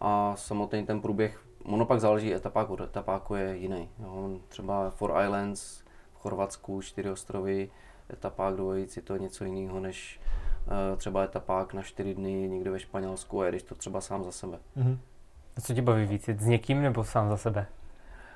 a samotný ten průběh, ono pak záleží etapák od etapáku je jiný. Jo. Třeba Four Islands v Chorvatsku, čtyři ostrovy, etapák dvojic je to něco jiného než uh, třeba etapák na čtyři dny někde ve Španělsku a jedeš to třeba sám za sebe. Mm-hmm. A co tě baví víc, s někým nebo sám za sebe?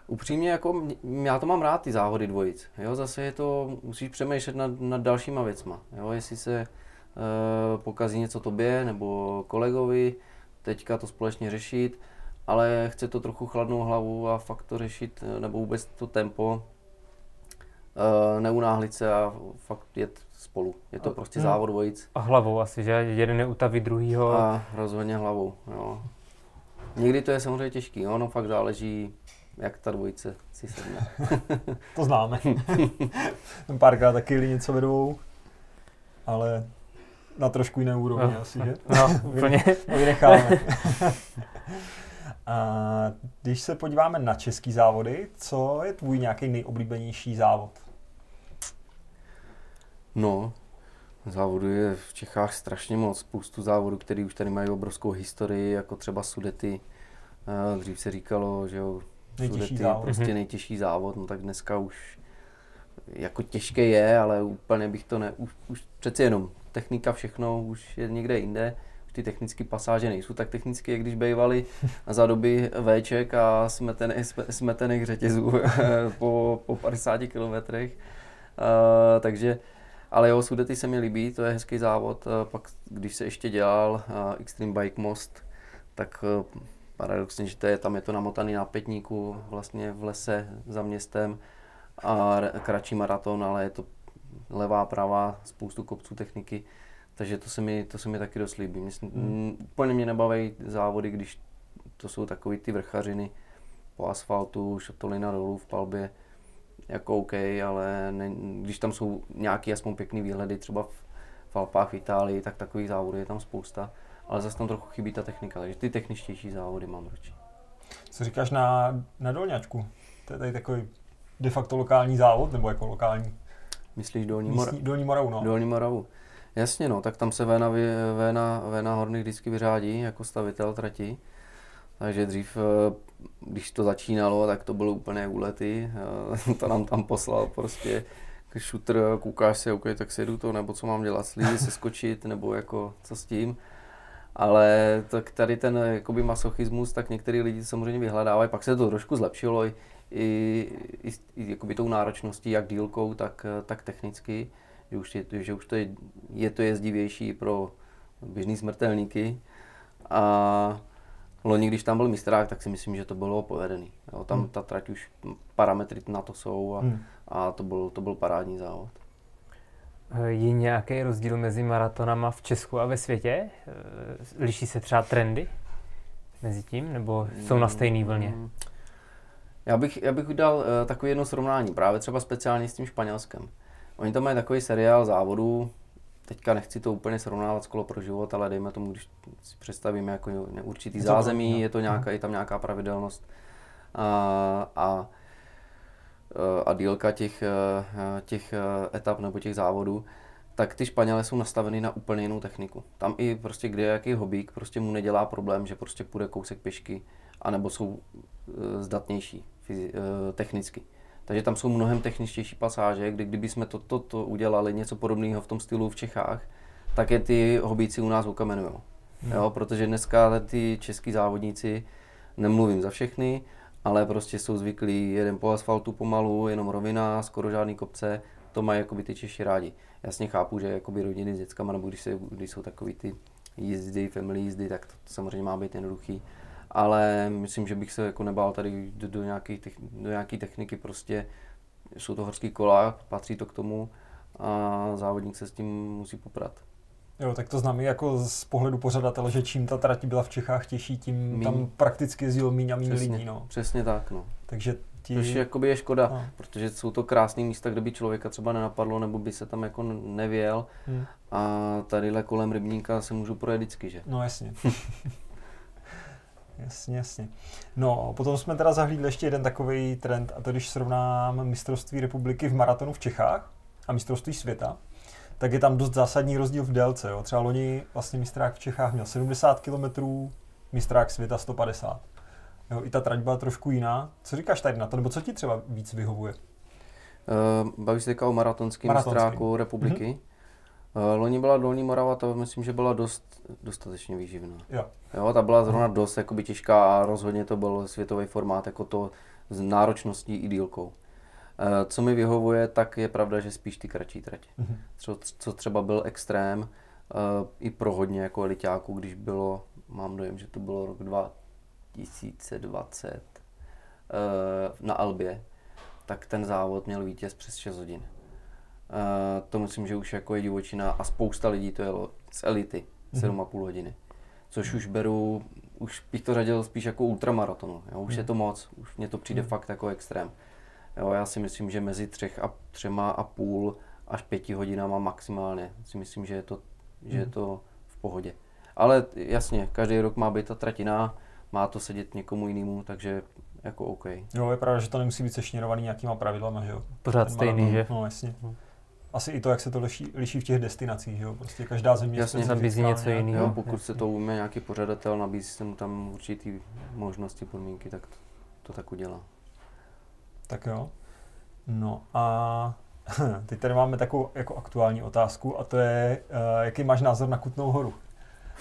Upřímně jako, já to mám rád, ty závody dvojic. Jo, zase je to, musíš přemýšlet nad, nad dalšíma věcma. Jo, jestli se uh, pokazí něco tobě nebo kolegovi, teďka to společně řešit ale chce to trochu chladnou hlavu a fakt to řešit, eh, nebo vůbec to tempo, uh, neunáhlit se a fakt jet spolu. Je to prostě Hmm. závod dvojic. A hlavou asi, že? Jeden neutaví druhýho. A rozhodně hlavou, jo. Někdy to je samozřejmě těžký, ono fakt záleží, jak ta dvojice si sedne. To známe. Párkrát taky jeli něco ve dvou, ale na trošku jiné úrovni No. asi, že? No, úplně. Vynecháme. A když se podíváme na český závody, co je tvůj nějaký nejoblíbenější závod? No, závodů je v Čechách strašně moc. Spoustu závodů, které už tady mají obrovskou historii, jako třeba Sudety. Eh, Dřív se říkalo, že jo, Nejtěžší závod. je prostě Mhm. nejtěžší závod, no tak dneska už jako těžké je, ale úplně bych to ne, už, už přeci jenom technika všechno už je někde jinde, už ty technické pasáže nejsou tak technické, jak když bývaly za doby Vček a smetených, smetených řetězů po, po 50 kilometrech. Uh, takže, ale jo, Sudety se mi líbí, to je hezký závod. Pak, když se ještě dělal Extreme Bike Most, tak paradoxně, že to je, tam je to namotaný na pětníku, vlastně v lese za městem a kratší maraton, ale je to levá, pravá, spoustu kopců techniky, takže to se mi, to se mi taky dost líbí. Myslím, Hmm. Úplně mě nebaví závody, když to jsou takový ty vrchařiny po asfaltu, šotolina dolů v palbě, jako OK, ale ne, když tam jsou nějaký aspoň pěkný výhledy, třeba v, v Alpách v Itálii, tak takových závodů je tam spousta, ale zase tam trochu chybí ta technika, takže ty techničtější závody mám radši. Co říkáš na, na Dolňačku? To je tady takový de facto lokální závod, nebo jako lokální Myslíš Dolní, Mora- místní, Dolní Moravu, no. Dolní Moravu? Jasně no, tak tam se Véna, Véna, Véna Horny vždycky vyřádí jako stavitel trati. Takže dřív, eh, když to začínalo, tak to bylo úplně úlety. Eh, To nám tam poslal prostě šutr, koukáš se, OK, tak si jedu to, nebo co mám dělat, slízy se skočit, nebo jako co s tím. Ale tak tady ten jakoby masochismus, tak některý lidi samozřejmě vyhledávají, pak se to trošku zlepšilo i, i, i, i jakoby tou náročností, jak dílkou, tak, tak technicky, že už, je, že už to je, je to jezdivější pro běžný smrtelníky. A loni, když tam byl mistrák, tak si myslím, že to bylo povedený. Jo, tam Hmm. ta trať už parametry na to jsou a, Hmm. a to, byl, to byl parádní závod. Je nějaký rozdíl mezi maratonama v Česku a ve světě? Eh, Liší se třeba trendy mezi tím, nebo jsou na stejné vlně? Mm. Já bych, já bych dal uh, takové jedno srovnání, právě třeba speciálně s tím Španělskem. Oni tam mají takový seriál závodů, teďka nechci to úplně srovnávat s kolo pro život, ale dejme tomu, když si představíme jako určitý Je zázemí, no. je to nějaká, je tam nějaká pravidelnost a, a, eh, a dílka těch, eh, těch eh, etap nebo těch závodů, tak ty Španělé jsou nastavený na úplně jinou techniku. Tam i prostě kde jaký hobík prostě mu nedělá problém, že prostě půjde kousek pěšky, anebo jsou eh, zdatnější fyzi- technicky. Takže tam jsou mnohem techničtější pasáže, kdy kdyby jsme to, to, to udělali něco podobného v tom stylu v Čechách, tak je ty hobíci u nás ukamenují. Hmm. Jo, protože dneska ty český závodníci, nemluvím za všechny, ale prostě jsou zvyklí jeden po asfaltu pomalu, jenom rovina, skoro žádný kopce, to mají jakoby ty Češi rádi. Jasně chápu, že jakoby rodiny s dětskama, nebo když, se, když jsou takový ty jízdy, family jízdy, tak to samozřejmě má být jednoduchý. Ale myslím, že bych se jako nebál tady do, do, nějaký, do nějaký techniky, prostě jsou to horský kola, patří to k tomu a závodník se s tím musí poprat. Jo, tak to znamená jako z pohledu pořadatele, že čím ta trať byla v Čechách těžší, tím Míň. tam prakticky jezdilo míň a míň Přesně, lidí, no. přesně tak, no. Takže ti... Což jakoby je škoda, No. protože jsou to krásné místa, kde by člověka třeba nenapadlo, nebo by se tam jako nevěl. Hm. A tadyhle kolem rybníka se můžu projet vždycky, že? No jasně. jasně, jasně. No, potom jsme teda zahlídli ještě jeden takový trend, a to když srovnám mistrovství republiky v maratonu v Čechách a mistrovství světa, tak je tam dost zásadní rozdíl v délce. Jo. Třeba loni vlastně mistrák v Čechách měl 70 km, mistrák světa 150. Jo, I ta trať byla trošku jiná. Co říkáš tady na to, nebo co ti třeba víc vyhovuje? Uh, bavíš se teďka o maratonském mistráku republiky. Mm-hmm. Uh, loni byla Dolní Morava, to myslím, že byla dost, dostatečně výživná. Jo. Jo, ta byla zrovna dost jakoby těžká a rozhodně to byl světový formát, jako to s náročností i dílkou. Eh, Co mi vyhovuje, tak je pravda, že spíš ty kratší tratě. Mhm. Co, co třeba byl extrém, eh, i pro hodně jako elitáků, když bylo, mám dojem, že to bylo rok dva, 2020 uh, na Albě, tak ten závod měl vítěz přes 6 hodin. Uh, to myslím, že už jako je divočina a spousta lidí to jelo z elity, 7,5 mm-hmm. hodiny. Což už beru, už bych to řadil spíš jako ultramaratonu. Jo? Už mm. je to moc, už mně to přijde mm. fakt jako extrém. Jo, já si myslím, že mezi třech a třema a půl až pěti hodinama maximálně si myslím, že je to, že je hmm. to v pohodě. Ale jasně, každý rok má být ta tratina, má to sedět někomu jinému, takže jako OK. Jo, je pravda, že to nemusí být sešněrovaný nějakýma pravidlama, že jo? Pořád Ten stejný, maraton, že? No, jasně. Asi i to, jak se to liší, liší v těch destinacích, že jo? Prostě každá země Jasně, nabízí něco jiného. pokud jasně. se to umí nějaký pořadatel, nabízí se mu tam určitý možnosti, podmínky, tak to, to tak udělá. Tak jo. No a teď tady máme takovou jako aktuální otázku a to je, uh, jaký máš názor na Kutnou horu?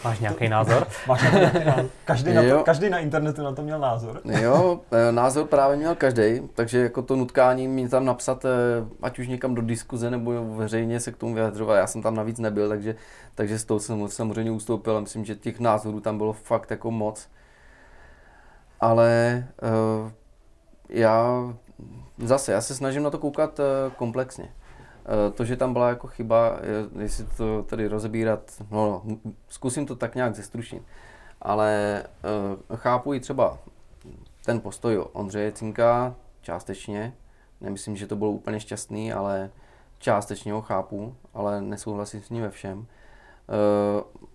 Máš nějaký názor? Máš nějaký názor? Každý, na to, každý na internetu na to měl názor. Jo, eh, názor právě měl každý, takže jako to nutkání mě tam napsat, eh, ať už někam do diskuze nebo veřejně se k tomu vyjadřovat. Já jsem tam navíc nebyl, takže, takže z toho jsem samozřejmě ustoupil a myslím, že těch názorů tam bylo fakt jako moc. Ale uh, já zase, já se snažím na to koukat uh, komplexně. Uh, to, že tam byla jako chyba, jestli to tady rozebírat, no, no zkusím to tak nějak zestručnit. Ale uh, chápu i třeba ten postoj Ondřeje Cinka částečně. Nemyslím, že to bylo úplně šťastný, ale částečně ho chápu, ale nesouhlasím s ním ve všem. Uh,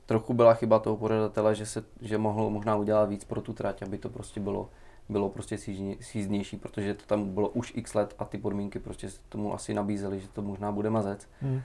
trochu byla chyba toho pořadatele, že, se, že mohl možná udělat víc pro tu trať, aby to prostě bylo bylo prostě sízdnější, protože to tam bylo už x let a ty podmínky prostě tomu asi nabízely, že to možná bude mazec. Hmm.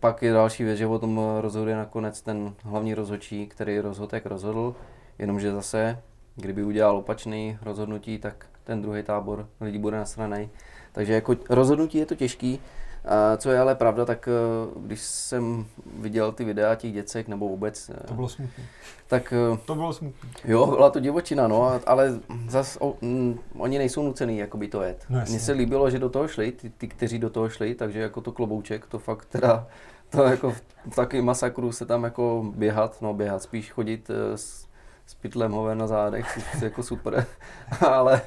Pak je další věc, že o tom rozhoduje nakonec ten hlavní rozhodčí, který rozhodl, jak rozhodl, jenomže zase, kdyby udělal opačný rozhodnutí, tak ten druhý tábor lidí bude nasraný. Takže jako rozhodnutí je to těžký, a co je ale pravda, tak eh, když jsem viděl ty videa těch děcek, nebo vůbec... Eh, to bylo smutné. Tak... Eh, to bylo smutné. Jo, byla to divočina, no, ale zas o, m, oni nejsou nucený jakoby to jet. No, Mně se líbilo, že do toho šli, ty, ty, kteří do toho šli, takže jako to klobouček, to fakt teda, to jako v, v takovém masakru se tam jako běhat, no běhat, spíš chodit s, s pytlem hové na zádech, jako super, ale,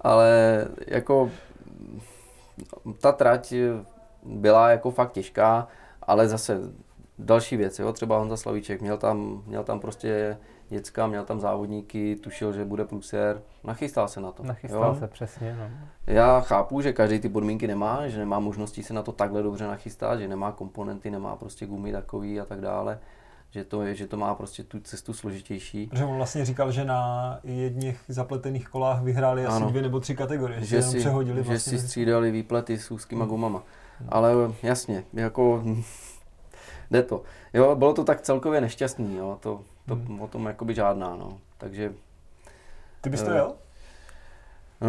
ale jako ta trať byla jako fakt těžká, ale zase další věc, jo, třeba Honza Slavíček, měl tam, měl tam prostě děcka, měl tam závodníky, tušil, že bude plusér, nachystal se na to. Nachystal jo? se, přesně. No. Já chápu, že každý ty podmínky nemá, že nemá možnosti se na to takhle dobře nachystat, že nemá komponenty, nemá prostě gumy takový a tak dále že to, je, že to má prostě tu cestu složitější. Protože on vlastně říkal, že na jedných zapletených kolách vyhráli asi dvě nebo tři kategorie, že, si, přehodili že vlastně si střídali výplety s úzkýma hmm. gumama. Hmm. Ale jasně, jako jde to. Jo, bylo to tak celkově nešťastný, jo, to, to hmm. o tom jakoby žádná, no. Takže... Ty bys to uh, jel?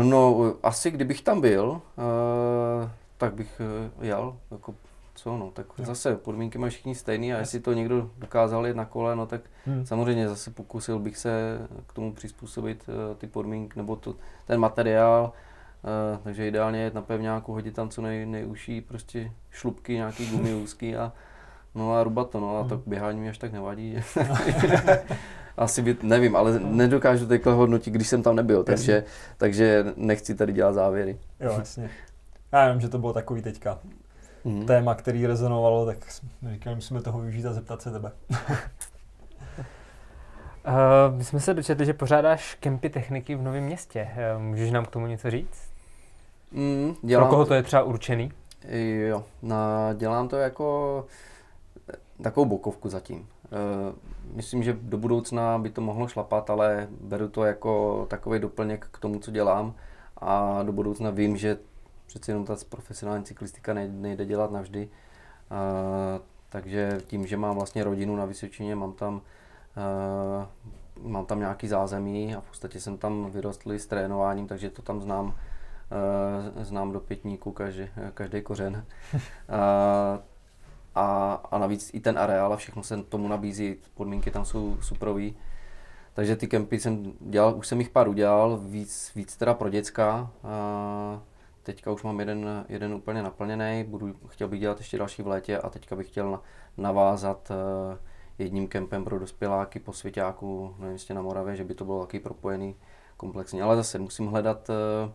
No, asi kdybych tam byl, uh, tak bych uh, jel, jako co no, tak jo. zase podmínky mají všichni stejný a jestli to někdo dokázal jít na kole, no tak hmm. samozřejmě zase pokusil bych se k tomu přizpůsobit uh, ty podmínky nebo to, ten materiál, uh, takže ideálně je na pevňáku, hodit tam co nej, nejužší prostě šlubky, nějaký gumy úzký a no a rubat to, no a hmm. to běhání mi až tak nevadí. Asi by, nevím, ale nedokážu takhle hodnotit, když jsem tam nebyl, takže, takže nechci tady dělat závěry. Jo, jasně. Já vím, že to bylo takový teďka mm. téma, který rezonovalo, tak říkali, musíme toho využít a zeptat se tebe. Uh, my jsme se dočetli, že pořádáš kempy techniky v Novém městě. Uh, můžeš nám k tomu něco říct? Mm, dělám Pro koho to je třeba určený? Jo, na, dělám to jako takovou bokovku zatím. Uh, myslím, že do budoucna by to mohlo šlapat, ale beru to jako takový doplněk k tomu, co dělám a do budoucna vím, že přeci jenom ta profesionální cyklistika nejde dělat navždy. A, takže tím, že mám vlastně rodinu na Vysočině, mám tam, a, mám tam nějaký zázemí a v podstatě jsem tam vyrostl s trénováním, takže to tam znám, a, znám do pětníku každý, každý kořen. A, a, a navíc i ten areál a všechno se tomu nabízí, podmínky tam jsou superový. Takže ty kempy jsem dělal, už jsem jich pár udělal, víc, víc teda pro děcka. A, Teďka už mám jeden, jeden úplně naplněný, budu, chtěl bych dělat ještě další v létě a teďka bych chtěl navázat uh, jedním kempem pro dospěláky po Svěťáku na městě na Moravě, že by to bylo taky propojený komplexně. Ale zase musím hledat uh,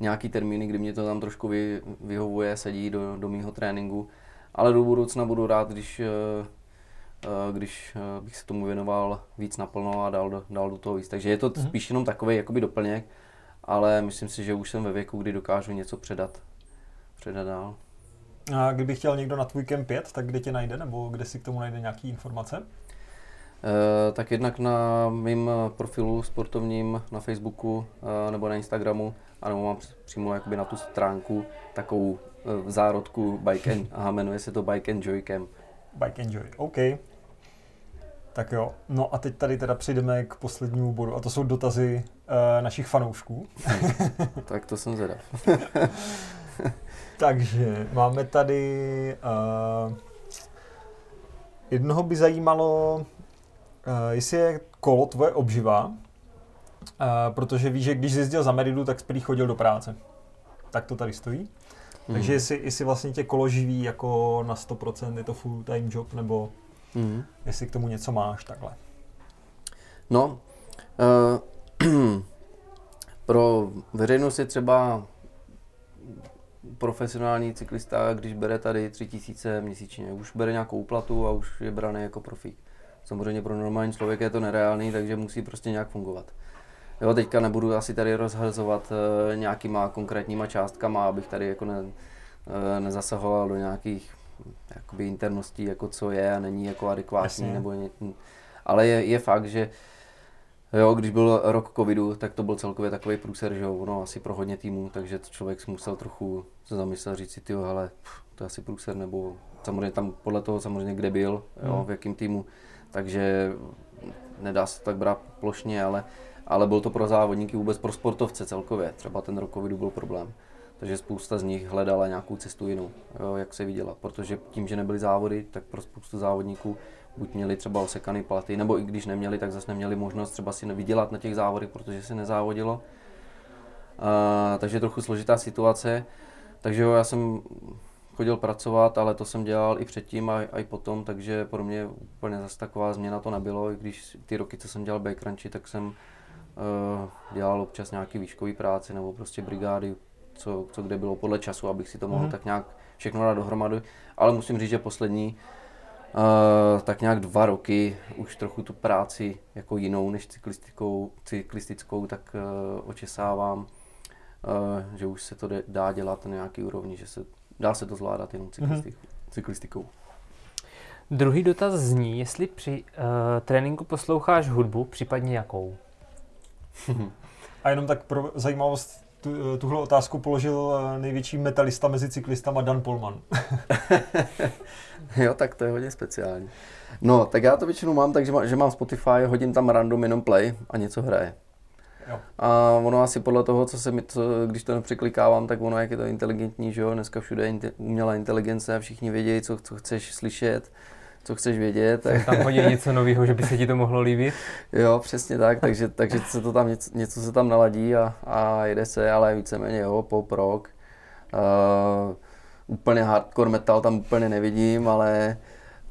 nějaký termíny, kdy mě to tam trošku vy, vyhovuje, sedí do, do mýho tréninku. Ale do budoucna budu rád, když, uh, když bych se tomu věnoval víc naplno a dal do, dal do toho víc. Takže je to mm-hmm. spíš jenom takový jakoby doplněk, ale myslím si, že už jsem ve věku, kdy dokážu něco předat, předat dál. A kdyby chtěl někdo na tvůj kemp jet, tak kde tě najde, nebo kde si k tomu najde nějaké informace? E, tak jednak na mém profilu sportovním na Facebooku e, nebo na Instagramu, anebo mám přímo jakoby na tu stránku takovou e, zárodku Bike and, aha, jmenuje se to Bike and Joy Camp. Bike and Joy, OK. Tak jo, no a teď tady teda přijdeme k poslednímu bodu a to jsou dotazy našich fanoušků. tak to jsem zvědav. Takže máme tady uh, jednoho by zajímalo, uh, jestli je kolo tvoje obživa, uh, protože víš, že když jezdil za Meridu, tak prý chodil do práce. Tak to tady stojí. Mm. Takže jestli, jestli vlastně tě kolo živí jako na 100%, je to full time job, nebo mm. jestli k tomu něco máš takhle. No, uh, pro veřejnost je třeba profesionální cyklista, když bere tady 3000 měsíčně, už bere nějakou úplatu a už je braný jako profík. Samozřejmě pro normální člověk je to nereálný, takže musí prostě nějak fungovat. Jo, teďka nebudu asi tady rozhazovat uh, nějakýma konkrétníma částkama, abych tady jako ne, uh, nezasahoval do nějakých jakoby interností, jako co je a není jako adekvátní. Jasně. Nebo ně, ale je, je fakt, že Jo, když byl rok covidu, tak to byl celkově takový průser, že jo, ono asi pro hodně týmů, takže člověk musel trochu se zamyslet, říct si, tyjo, hele, to je asi průser, nebo samozřejmě tam podle toho samozřejmě kde byl, jo, hmm. v jakém týmu, takže nedá se tak brát plošně, ale, ale byl to pro závodníky vůbec pro sportovce celkově, třeba ten rok covidu byl problém. Takže spousta z nich hledala nějakou cestu jinou, jo, jak se viděla, protože tím, že nebyly závody, tak pro spoustu závodníků buď měli třeba osekaný platy, nebo i když neměli, tak zase neměli možnost třeba si vydělat na těch závodech, protože se nezávodilo. Uh, takže trochu složitá situace. Takže jo, já jsem chodil pracovat, ale to jsem dělal i předtím a, a i potom, takže pro mě úplně zase taková změna to nebylo. I když ty roky, co jsem dělal backcrunchy, tak jsem uh, dělal občas nějaký výškový práci nebo prostě brigády, co, co kde bylo podle času, abych si to mohl mm-hmm. tak nějak všechno dát dohromady. Ale musím říct, že poslední Uh, tak nějak dva roky už trochu tu práci jako jinou než cyklistickou, cyklistickou tak uh, očesávám, uh, že už se to dá dělat na nějaký úrovni, že se dá se to zvládat jenom cyklistik, mm-hmm. cyklistikou. Druhý dotaz zní, jestli při uh, tréninku posloucháš hudbu, případně jakou? A jenom tak pro zajímavost, tu, tuhle otázku položil největší metalista mezi cyklistama Dan Polman. jo, tak to je hodně speciální. No, tak já to většinou mám tak, že, má, že mám Spotify, hodím tam random jenom play a něco hraje. Jo. A ono asi podle toho, co se mi, co, když to nepřeklikávám, tak ono, jak je to inteligentní, že jo, dneska všude je inte, umělá inteligence a všichni vědějí, co, co chceš slyšet, co chceš vědět. Tak... Tam hodí něco nového, že by se ti to mohlo líbit? jo, přesně tak, takže, takže se to tam něco, něco se tam naladí a, a jede se, ale víceméně jo, pop rock. Uh, úplně hardcore metal tam úplně nevidím, ale,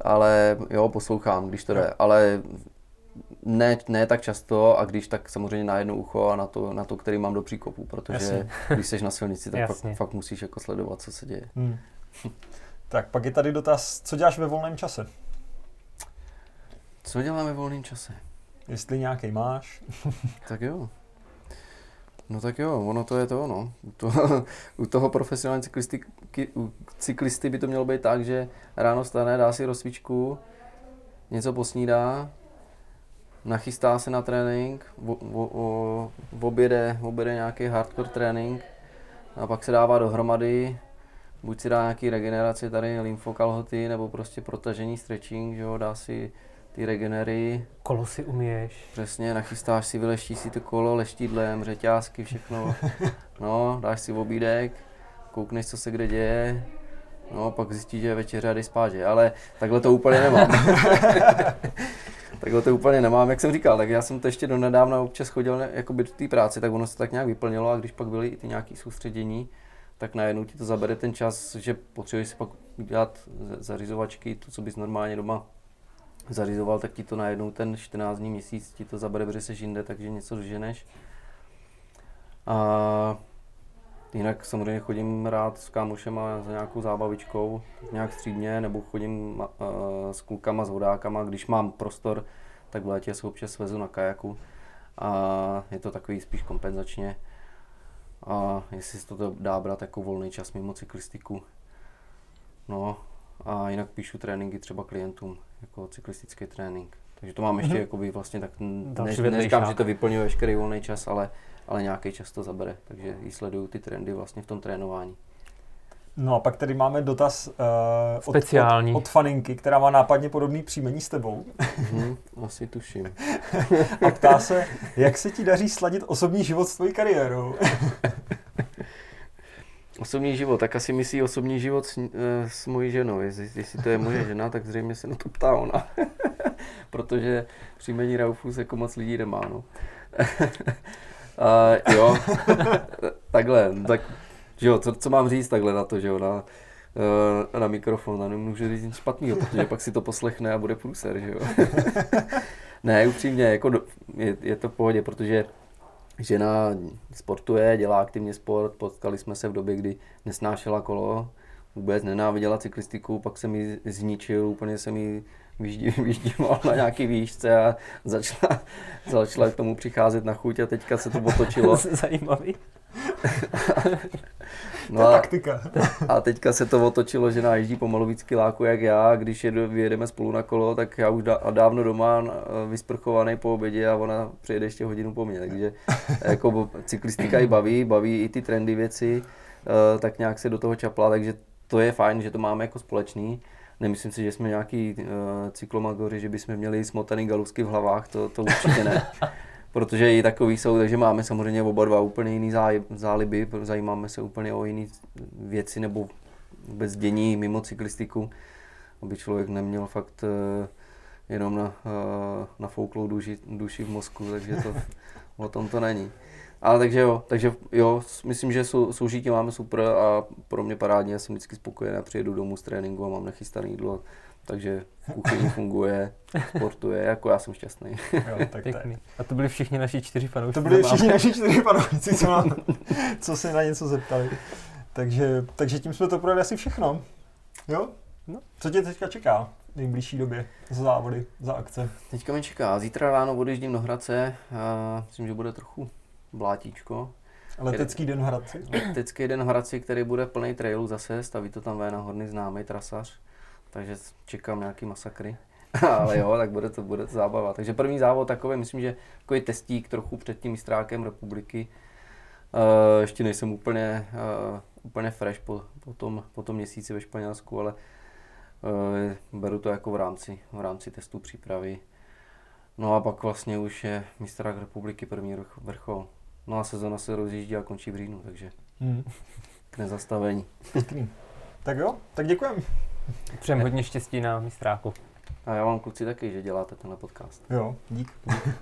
ale jo, poslouchám, když to jde. Ale ne, ne tak často a když tak samozřejmě na jedno ucho a na to, na to který mám do příkopu, protože Jasně. když jsi na silnici, tak fakt, fakt musíš jako sledovat, co se děje. Hmm. Tak pak je tady dotaz, co děláš ve volném čase? Co dělám ve volném čase? Jestli nějaký máš. tak jo. No tak jo, ono to je to, no. U toho, u toho profesionální cyklisty, u cyklisty by to mělo být tak, že ráno stane, dá si rozcvičku, něco posnídá, nachystá se na trénink, v, v, v, oběde, v oběde nějaký hardcore trénink a pak se dává dohromady, buď si dá nějaký regeneraci tady, lymfokalhoty, nebo prostě protažení, stretching, že jo, dá si ty regenery. Kolo si umíješ. Přesně, nachystáš si, vyleštíš si to kolo leštidlem, řeťázky, všechno. No, dáš si obídek, koukneš, co se kde děje, no, pak zjistíš, že je večeře a jdeš spát, že? Ale takhle to úplně nemám. takhle to úplně nemám, jak jsem říkal, tak já jsem to ještě do nedávna občas chodil jakoby do té práce, tak ono se tak nějak vyplnilo a když pak byly i ty nějaké soustředění, tak najednou ti to zabere ten čas, že potřebuješ si pak dělat zařizovačky, to, co bys normálně doma zarizoval, tak ti to najednou ten 14 dní měsíc ti to zabere, protože se jinde, takže něco doženeš. A jinak samozřejmě chodím rád s kámošema za nějakou zábavičkou, nějak střídně, nebo chodím uh, s klukama, s vodákama, když mám prostor, tak v létě se občas svezu na kajaku. A je to takový spíš kompenzačně. A jestli se to dá brát jako volný čas mimo cyklistiku. No a jinak píšu tréninky třeba klientům, jako cyklistický trénink. Takže to mám ještě mm-hmm. jakoby vlastně tak, ne, neříkám, že to vyplňuje veškerý volný čas, ale, ale nějaký čas to zabere, takže i sleduju ty trendy vlastně v tom trénování. No a pak tady máme dotaz uh, Speciální. Od, od, od faninky, která má nápadně podobný příjmení s tebou. Mm, asi tuším. a ptá se, jak se ti daří sladit osobní život s tvojí kariérou? osobní život, tak asi myslí osobní život s, uh, s mojí ženou. Jestli, jestli to je moje žena, tak zřejmě se na to ptá ona. Protože příjmení Raufus jako moc lidí nemá. No. uh, jo, takhle, tak že jo, co, co mám říct takhle na to, že jo, na, eh, na mikrofon a nemůžu říct nic špatného, protože pak si to poslechne a bude průser, že jo. ne, upřímně, jako do, je, je, to v pohodě, protože žena sportuje, dělá aktivně sport, potkali jsme se v době, kdy nesnášela kolo, vůbec nenáviděla cyklistiku, pak jsem ji zničil, úplně jsem ji vyždímal na nějaký výšce a začala, začala k tomu přicházet na chuť a teďka se to otočilo. Zajímavý. no a, taktika. a teďka se to otočilo, že najíždí pomalu víc kiláku jak já, když jedu, vyjedeme spolu na kolo, tak já už dávno doma vysprchovaný po obědě a ona přijede ještě hodinu po mně, takže jako cyklistika i baví, baví i ty trendy věci, eh, tak nějak se do toho čapla, takže to je fajn, že to máme jako společný. Nemyslím si, že jsme nějaký uh, cyklomagoři, že bychom měli smotaný galusky v hlavách, to, to určitě ne. Protože i takový jsou, takže máme samozřejmě oba dva úplně jiný záliby, zajímáme se úplně o jiné věci nebo vůbec dění mimo cyklistiku, aby člověk neměl fakt uh, jenom na, uh, na fouklou duši, duši v mozku, takže to o tom to není. Ale takže jo, takže jo, myslím, že sou, soužití máme super a pro mě parádně, já jsem vždycky spokojený a přijedu domů z tréninku a mám nachystané jídlo, takže kuchyně funguje, sportuje, jako já jsem šťastný. Jo, tak Pěkný. A to byli všichni naši čtyři fanoušci. To byli všichni naši čtyři fanoušci, co, mám, co se na něco zeptali. Takže, takže tím jsme to projeli asi všechno. Jo? No. Co tě teďka čeká v nejbližší době za závody, za akce? Teďka mi čeká. Zítra ráno odjíždím do Hradce. A myslím, že bude trochu blátíčko. Letecký den v Hradci? Letecký den v Hradci, který bude plný trailu zase, staví to tam na horný známý trasař, takže čekám nějaký masakry. Ale jo, tak bude to, bude to zábava. Takže první závod takový, myslím, že takový testík trochu před tím mistrákem republiky. Uh, ještě nejsem úplně, uh, úplně fresh po, po, tom, po tom měsíci ve Španělsku, ale uh, beru to jako v rámci, v rámci testů přípravy. No a pak vlastně už je mistrák republiky první vrchol. No a sezona se rozjíždí a končí v říjnu, takže hmm. k nezastavení. tak jo, tak děkujem. Přejem hodně štěstí na mistráku. A já vám kluci taky, že děláte tenhle podcast. Jo, dík. dík.